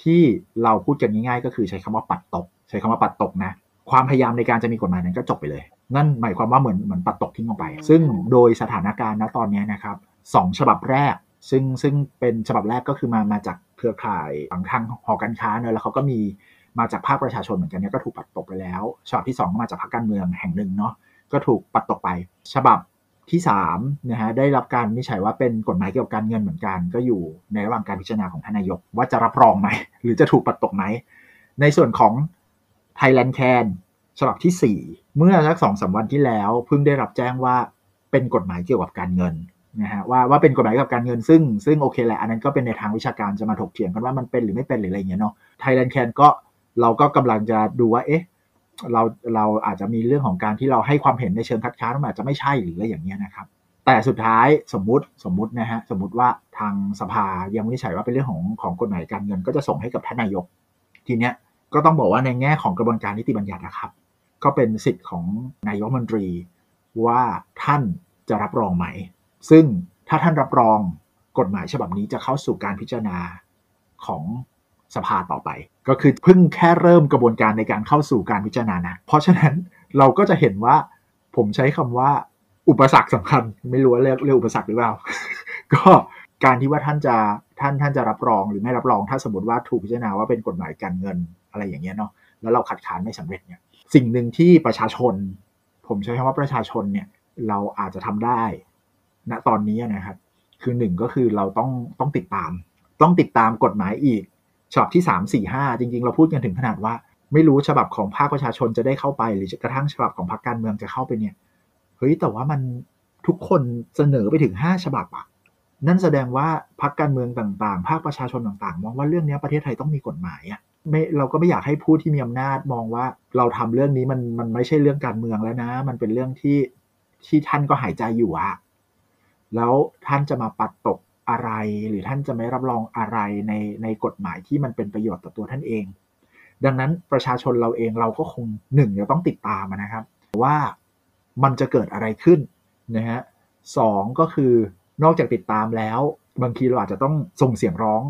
ที่เราพูดกันง่ายๆ ก็คือใช้คำว่าปัดตก ใช้คำว่าปัดตกนะ ความพยายามในการจะมีกฎหมายนั้นก็จบไปเลย นั่นหมายความว่าเหมือนเหมือนปัดตกทิ้งลงไปอืมซึ่งโดยสถานการณ์ณตอนนี้นะครับสองฉบับแรก ซึ่งซึ่งเป็นฉบับแรกก็คือมามาจากเครือข่ายฝั่งทางหอการค้าเนอะแล้วเขาก็มีมาจากภาคประชาชนเหมือนกันเนี่ยก็ถูกปัดตกไปแล้ว ฉบับที่สองก็มาจากพรรคการเมืองแห่งหนึ่งเนาะก็ถูกปัดตกไป ฉบับที่3นะฮะได้รับการวินิจฉัยว่าเป็นกฎหมายเกี่ยวกับการเงินเหมือนกัน ก็อยู่ในระหว่างการพิจารณาของท่านนายก ว่าจะรับรองไหมหรือจะถูกปัดตกไหมในส่วนของ Thailand Can ฉบับที่ 4 เมื่อสักสองสามวันที่แล้วเพิ่งได้รับแจ้งว่าเป็นกฎหมายเกี่ยวกับการเงินนะฮะว่าว่าเป็นกฎหมายเกี่ยวกับการเงินซึ่งซึ่งโอเคแหละอันนั้นก็เป็นในทางวิชาการจะมาถกเถียงกันว่ามันเป็นหรือไม่เป็นหรืออะไรเงี้ยเนาะ Thailand Can ก็เราก็กำลังจะดูว่าเอ๊ะเราเราอาจจะมีเรื่องของการที่เราให้ความเห็นในเชิงคัดค้านมันอาจจะไม่ใช่หรืออะไรอย่างเงี้ยนะครับแต่สุดท้ายสมมุติสมมุตินะฮะสมมติว่าทางสภายังวินิจฉัยว่าเป็นเรื่องของของกฎหมายการเงิน ก็จะส่งให้กับท่านนายก ทีเนี้ยก็ต้องบอกว่าในแง่ของกระบวนการนิติบัญญัตินะครับ ก็เป็นสิทธิ์ของนายกรัฐมนตรี ว่าท่านจะรับรองไหม ซึ่งถ้าท่านรับรองกฎหมายฉบับนี้จะเข้าสู่การพิจารณาของสภาต่อไป ก็คือเพิ่งแค่เริ่มกระบวนการในการเข้าสู่การพิจารณานะ เพราะฉะนั้นเราก็จะเห็นว่าผมใช้คำว่าอุปสรรคสำคัญ ไม่รู้ว่าเรียกเรียกอุปสรรคหรือเปล่า ก็การที่ว่าท่านจะท่านท่านจะรับรองหรือไม่รับรองถ้าสมมติว่าถูกพิจารณาว่าเป็นกฎหมายการเงินอะไรอย่างเงี้ยเนาะแล้วเราขัดขานไม่สำเร็จเนี่ย สิ่งหนึ่งที่ประชาชน ผมใช้คำว่าประชาชนเนี่ย เราอาจจะทำได้ณตอนนี้นะครับ คือหนึ่งก็คือเราต้องต้องติดตาม ต้องติดตามกฎหมายอีกฉบับที่3 4 5จริง ๆ เราพูดกันถึงขนาดว่า ไม่รู้ฉบับของภาคประชาชนจะได้เข้าไป หรือกระทั่งฉบับของพรรคการเมืองจะเข้าไปเนี่ยเฮ้ยแต่ว่ามันทุกคนเสนอไปถึง5ฉบับอะนั่นแสดงว่าพรรคการเมืองต่างๆ ภาคประชาชนต่างๆ มองว่าเรื่องนี้ประเทศไทยต้องมีกฎหมายอะ ไม่เราก็ไม่อยากให้ผู้ที่มีอำนาจมองว่าเราทำเรื่องนี้มันมันไม่ใช่เรื่องการเมืองแล้วนะ มันเป็นเรื่องที่ที่ท่านก็หายใจอยู่อะแล้วท่านจะมาปัดตกอะไร หรือท่านจะไม่รับรองอะไรในในกฎหมายที่มันเป็นประโยชน์ต่อตัวท่านเอง ดังนั้นประชาชนเราเองเราก็คงหนึ่งจะต้องติดตามนะครับ ว่ามันจะเกิดอะไรขึ้นนะฮะสองก็คือนอกจากติดตามแล้ว บางทีเราอาจจะต้องส่งเสียงร้อง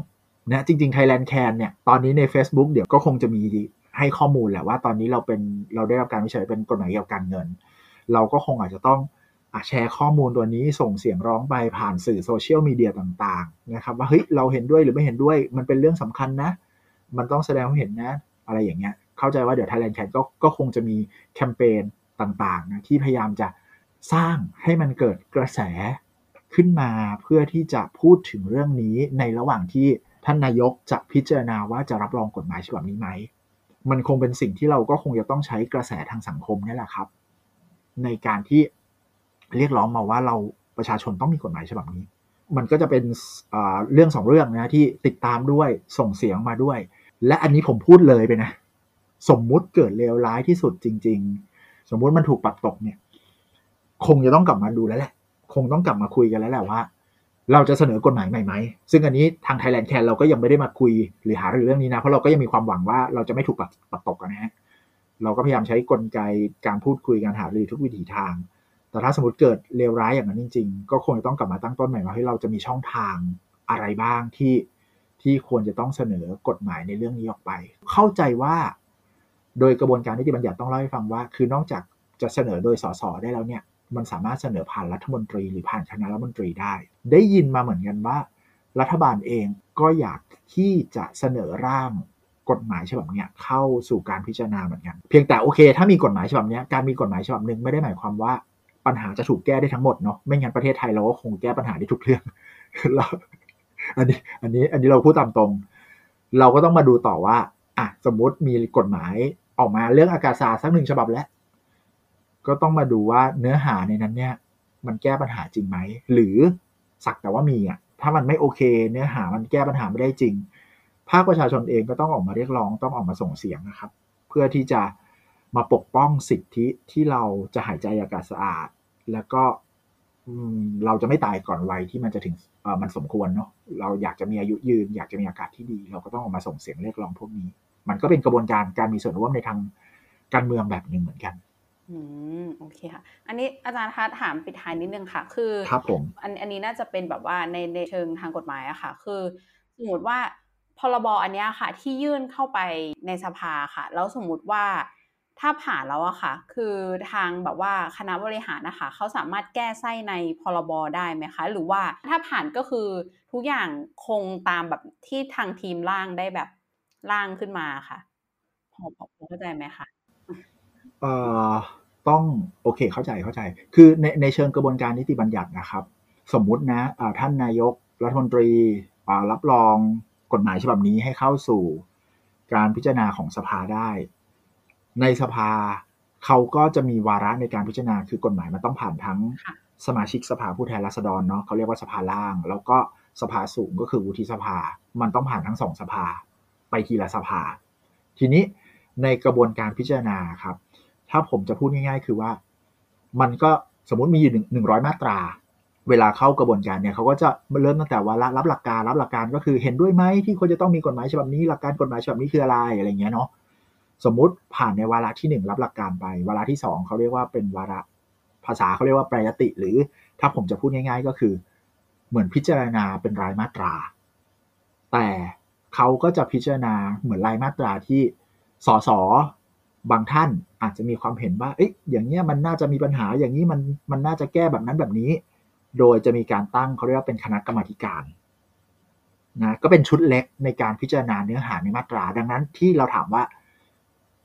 นะจริงๆ Thailand Can เนี่ยตอนนี้ใน Facebook เดี๋ยวก็คงจะมีให้ข้อมูลแหละว่าตอนนี้เราเป็นเราได้รับการวิจัยเป็นกฎหมายเกี่ยวกับการเงิน เราก็คงอาจจะต้องอแชร์ข้อมูลตัวนี้ส่งเสียงร้องไปผ่านสื่อโซเชียลมีเดียต่างๆนะครับว่าเฮ้ยเราเห็นด้วยหรือไม่เห็นด้วยมันเป็นเรื่องสำคัญนะ มันต้องแสดงความเห็นนะ อะไรอย่างเงี้ยเข้าใจว่าเดี๋ยว Thailand Can ก็ก็คงจะมีแคมเปญต่างๆนะที่พยายามจะสร้างให้มันเกิดกระแสขึ้นมาเพื่อที่จะพูดถึงเรื่องนี้ในระหว่างที่ ท่านนายกจะพิจารณาว่าจะรับรองกฎหมายฉบับนี้ไหม มันคงเป็นสิ่งที่เราก็คงจะต้องใช้กระแสทางสังคมนี่แหละครับ ในการที่เรียกร้องมาว่าเราประชาชนต้องมีกฎหมายฉบับนี้ มันก็จะเป็นเรื่องสองเรื่องนะที่ติดตามด้วยส่งเสียงมาด้วย และอันนี้ผมพูดเลยไปนะ สมมุติเกิดเลวร้ายที่สุดจริง ๆ สมมุติมันถูกปัดตกเนี่ย คงจะต้องกลับมาดูแล้วแหละ คงต้องกลับมาคุยกันแล้วแหละว่า เราจะเสนอกฎหมายใหม่ไหม ซึ่งอันนี้ทาง Thailand Can เราก็ยังไม่ได้มาคุยหรือหารือเรื่องนี้นะ เพราะเราก็ยังมีความหวังว่าเราจะไม่ถูกปัดตกนะฮะ เราก็พยายามใช้กลไกการพูดคุยการหารือทุกวิถีทาง แต่ถ้าสมมติเกิดเลวร้ายอย่างนั้นจริง ๆ ก็คงจะต้องกลับมาตั้งต้นใหม่ว่าให้เราจะมีช่องทางอะไรบ้างที่ที่ควรจะต้องเสนอกฎหมายในเรื่องนี้ออกไป เข้าใจว่า โดยกระบวนการนิติบัญญัติต้องเล่าให้ฟังว่า คือนอกจากจะเสนอโดยสสได้แล้วเนี่ย มันสามารถเสนอผ่านรัฐมนตรีหรือผ่านคณะรัฐมนตรีได้ ได้ยินมาเหมือนกันว่า รัฐบาลเองก็อยากที่จะเสนอร่างกฎหมายฉบับนี้เข้าสู่การพิจารณาเหมือนกัน เพียงแต่โอเค ถ้ามีกฎหมายฉบับนี้การมีกฎหมายฉบับหนึ่งไม่ได้หมายความว่าปัญหาจะถูกแก้ได้ทั้งหมดเนาะไม่งั้นประเทศไทยเราก็คงแก้ปัญหาได้ทุกเรื่องเราอันนี้อันนี้อันนี้เราพูดตามตรง เราก็ต้องมาดูต่อว่าอะสมมติมีกฎหมายออกมาเรื่องอากาศศาสตร์สักหนึ่งฉบับแล้ว ก็ต้องมาดูว่าเนื้อหาในนั้นเนี่ย มันแก้ปัญหาจริงไหม หรือสักแต่ว่ามีอะถ้ามันไม่โอเค เนื้อหามันแก้ปัญหาไม่ได้จริง ภาคประชาชนเองก็ต้องออกมาเรียกร้องต้องออกมาส่งเสียงนะครับ เพื่อที่จะมาปกป้องสิทธิที่เราจะหายใจอากาศสะอาด แล้วก็เราจะไม่ตายก่อนวัยที่มันจะถึงมันสมควรเนาะเราอยากจะมีอายุยืน อยากจะมีอากาศที่ดี เราก็ต้องออกมาส่งเสียงเรียกร้องพวกนี้ มันก็เป็นกระบวนการการมีส่วนร่วมในทางการเมืองแบบหนึ่งเหมือนกัน อืมโอเคค่ะ อันนี้อาจารย์คะถามปิดท้ายนิดนึงค่ะ คือครับผมอันอันนี้น่าจะเป็นแบบว่าในในเชิงทางกฎหมายอะค่ะ คือสมมติว่าพรบอันนี้ค่ะ ที่ยื่นเข้าไปในสภาค่ะ แล้วสมมุติว่าถ้าผ่านแล้วอะค่ะ คือทางแบบว่าคณะบริหารนะคะเขาสามารถแก้ไส้ในพรบได้ไหมคะ หรือว่าถ้าผ่านก็คือทุกอย่างคงตามแบบที่ทางทีมร่างได้แบบร่างขึ้นมาค่ะพอพอเข้าใจไหมคะเอ่อ ต้องโอเคเข้าใจเข้าใจ คือในในเชิงกระบวนการนิติบัญญัตินะครับ สมมุตินะท่านนายกรัฐมนตรีรับรองกฎหมายฉบับนี้ให้เข้าสู่การพิจารณาของสภาได้ ในสภาเขาก็จะมีวาระในการพิจารณาคือกฎหมายมันต้องผ่านทั้งสมาชิกสภาผู้แทนราษฎรเนาะเขาเรียกว่าสภาล่าง แล้วก็สภาสูงก็คือวุฒิสภา มันต้องผ่านทั้งสองสภา ไปทีละสภา ทีนี้ในกระบวนการพิจารณาครับ ถ้าผมจะพูดง่ายๆ คือว่า มันก็สมมติมีอยู่หนึ่งร้อยมาตรา เวลาเข้ากระบวนการเนี่ยเขาก็จะเริ่มตั้งแต่ว่ารับหลักการรับหลักการก็คือเห็นด้วยไหมที่ควรจะต้องมีกฎหมายฉบับนี้หลักการกฎหมายฉบับนี้คืออะไรอะไรเงี้ยเนาะสมมุติผ่านในวาระที่หนึ่งรับหลักการไป วาระที่สองเขาเรียกว่าเป็นวาระภาษาเขาเรียกว่าแปรยติ หรือถ้าผมจะพูดง่าย ๆ ก็คือ เหมือนพิจารณาเป็นรายมาตรา แต่เขาก็จะพิจารณาเหมือนรายมาตราที่สสบางท่าน อาจจะมีความเห็นว่าเอ๊ะอย่างเงี้ยมันน่าจะมีปัญหาอย่างนี้มันมันน่าจะแก้แบบนั้นแบบนี้ โดยจะมีการตั้งเขาเรียกว่าเป็นคณะกรรมการนะก็เป็นชุดเล็กในการพิจารณาเนื้อหาในมาตรา ดังนั้นที่เราถามว่า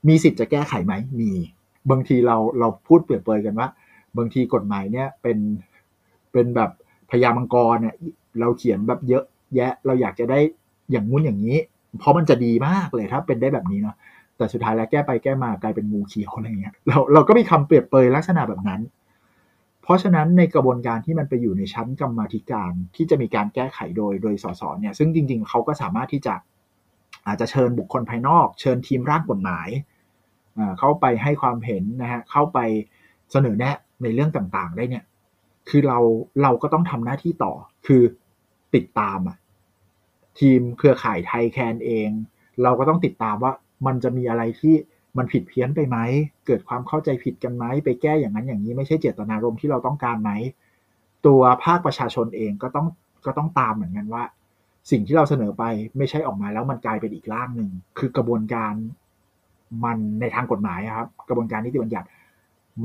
มีสิทธิ์จะแก้ไขไหมมีบางทีเราเราพูดเปรียบเปยกันว่า บางทีกฎหมายเนี่ยเป็นเป็นแบบพยามังกรเนี่ยเราเขียนแบบเยอะแยะ เราอยากจะได้อย่างงู้นอย่างนี้ เพราะมันจะดีมากเลยถ้าเป็นได้แบบนี้เนาะ แต่สุดท้ายแล้วแก้ไปแก้มากลายเป็นงูเขียวอะไรเงี้ยเราเราก็มีคำเปรียบเปยลักษณะแบบนั้น เพราะฉะนั้นในกระบวนการที่มันไปอยู่ในชั้นกรรมธิการที่จะมีการแก้ไขโดยโดยสสเนี่ยซึ่งจริง ๆเขาก็สามารถที่จะอาจจะเชิญบุคคลภายนอก เชิญทีมร่างกฎหมายเข้าไปให้ความเห็นนะฮะเข้าไปเสนอแนะในเรื่องต่างๆ ได้เนี่ย คือเราเราก็ต้องทำหน้าที่ต่อคือติดตามอะทีมเครือข่ายไทยแคนเอง เราก็ต้องติดตามว่า มันจะมีอะไรที่มันผิดเพี้ยนไปไหม เกิดความเข้าใจผิดกันไหม ไปแก้อย่างนั้นอย่างนี้ไม่ใช่เจตนารมณ์ที่เราต้องการไหม ตัวภาคประชาชนเองก็ต้องก็ต้องตามเหมือนกันว่า สิ่งที่เราเสนอไปไม่ใช่ออกมาแล้วมันกลายเป็นอีกร่างหนึ่ง คือกระบวนการมันในทางกฎหมายครับ กระบวนการนิติบัญญัติ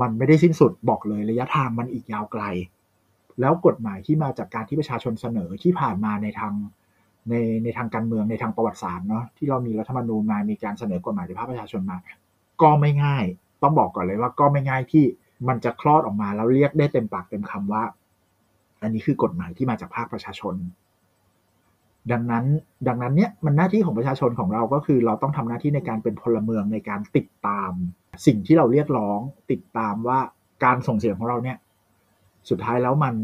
มันไม่ได้สิ้นสุดบอกเลยระยะทางมันอีกยาวไกล แล้วกฎหมายที่มาจากการที่ประชาชนเสนอที่ผ่านมาในทาง ในในทางการเมืองในทางประวัติศาสตร์เนาะที่เรามีรัฐธรรมนูญมามีการเสนอกฎหมายในภาคประชาชนมา ก็ไม่ง่าย ต้องบอกก่อนเลยว่าก็ไม่ง่ายที่มันจะคลอดออกมาแล้วเรียกได้เต็มปากเต็มคำว่า อันนี้คือกฎหมายที่มาจากภาคประชาชน ดังนั้นดังนั้นเนี่ยมันหน้าที่ของประชาชนของเราก็คือ เราต้องทำหน้าที่ในการเป็นพลเมืองในการติดตาม สิ่งที่เราเรียกร้อง ติดตามว่าการส่งเสียงของเราเนี่ย สุดท้ายแล้วมัน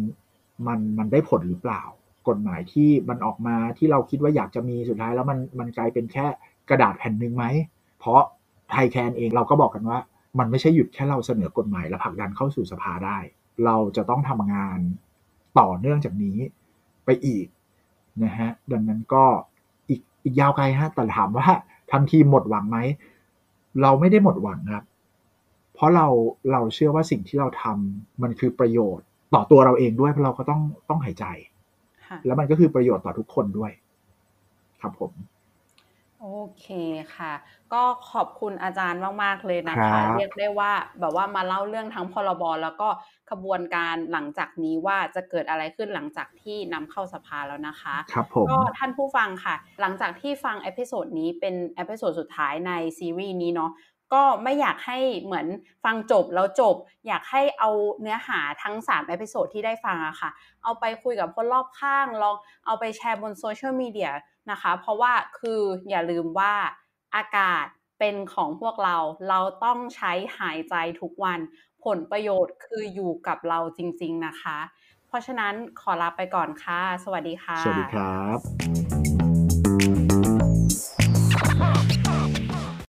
มันมันได้ผลหรือเปล่า กฎหมายที่มันออกมาที่เราคิดว่าอยากจะมีสุดท้ายแล้วมันมันกลายเป็นแค่กระดาษแผ่นหนึ่งไหม เพราะไทยแคนเองเราก็บอกกันว่า มันไม่ใช่หยุดแค่เราเสนอกฎหมายและผลักดันเข้าสู่สภาได้ เราจะต้องทำงานต่อเนื่องจากนี้ไปอีกนะฮะดังนั้นก็อีกอีกยาวไกลฮะแต่ถามว่าทำทีหมดหวังไหมเราไม่ได้หมดหวังครับ เพราะเราเราเชื่อว่าสิ่งที่เราทำมันคือประโยชน์ต่อตัวเราเองด้วยเพราะเราก็ต้องต้องหายใจ แล้วมันก็คือประโยชน์ต่อทุกคนด้วย ครับผม โอเคค่ะ ก็ขอบคุณอาจารย์มาก ๆ เลยนะคะ เรียกได้ว่าแบบว่ามาเล่าเรื่องทั้งพรบแล้วก็ขบวนการหลังจากนี้ว่าจะเกิดอะไรขึ้นหลังจากที่นำเข้าสภาแล้วนะคะครับผมก็ท่านผู้ฟังค่ะ หลังจากที่ฟัง episode นี้เป็น episode สุดท้ายในซีรีส์นี้เนาะ ก็ไม่อยากให้เหมือนฟังจบแล้วจบ อยากให้เอาเนื้อหาทั้ง3 episode ที่ได้ฟังอะค่ะ เอาไปคุยกับคนรอบข้าง ลองเอาไปแชร์บนโซเชียลมีเดียนะคะ เพราะว่าคืออย่าลืมว่าอากาศเป็นของพวกเรา เราต้องใช้หายใจทุกวัน ผลประโยชน์คืออยู่กับเราจริง ๆนะคะ เพราะฉะนั้นขอลาไปก่อนค่ะ สวัสดีค่ะ สวัสดีครับ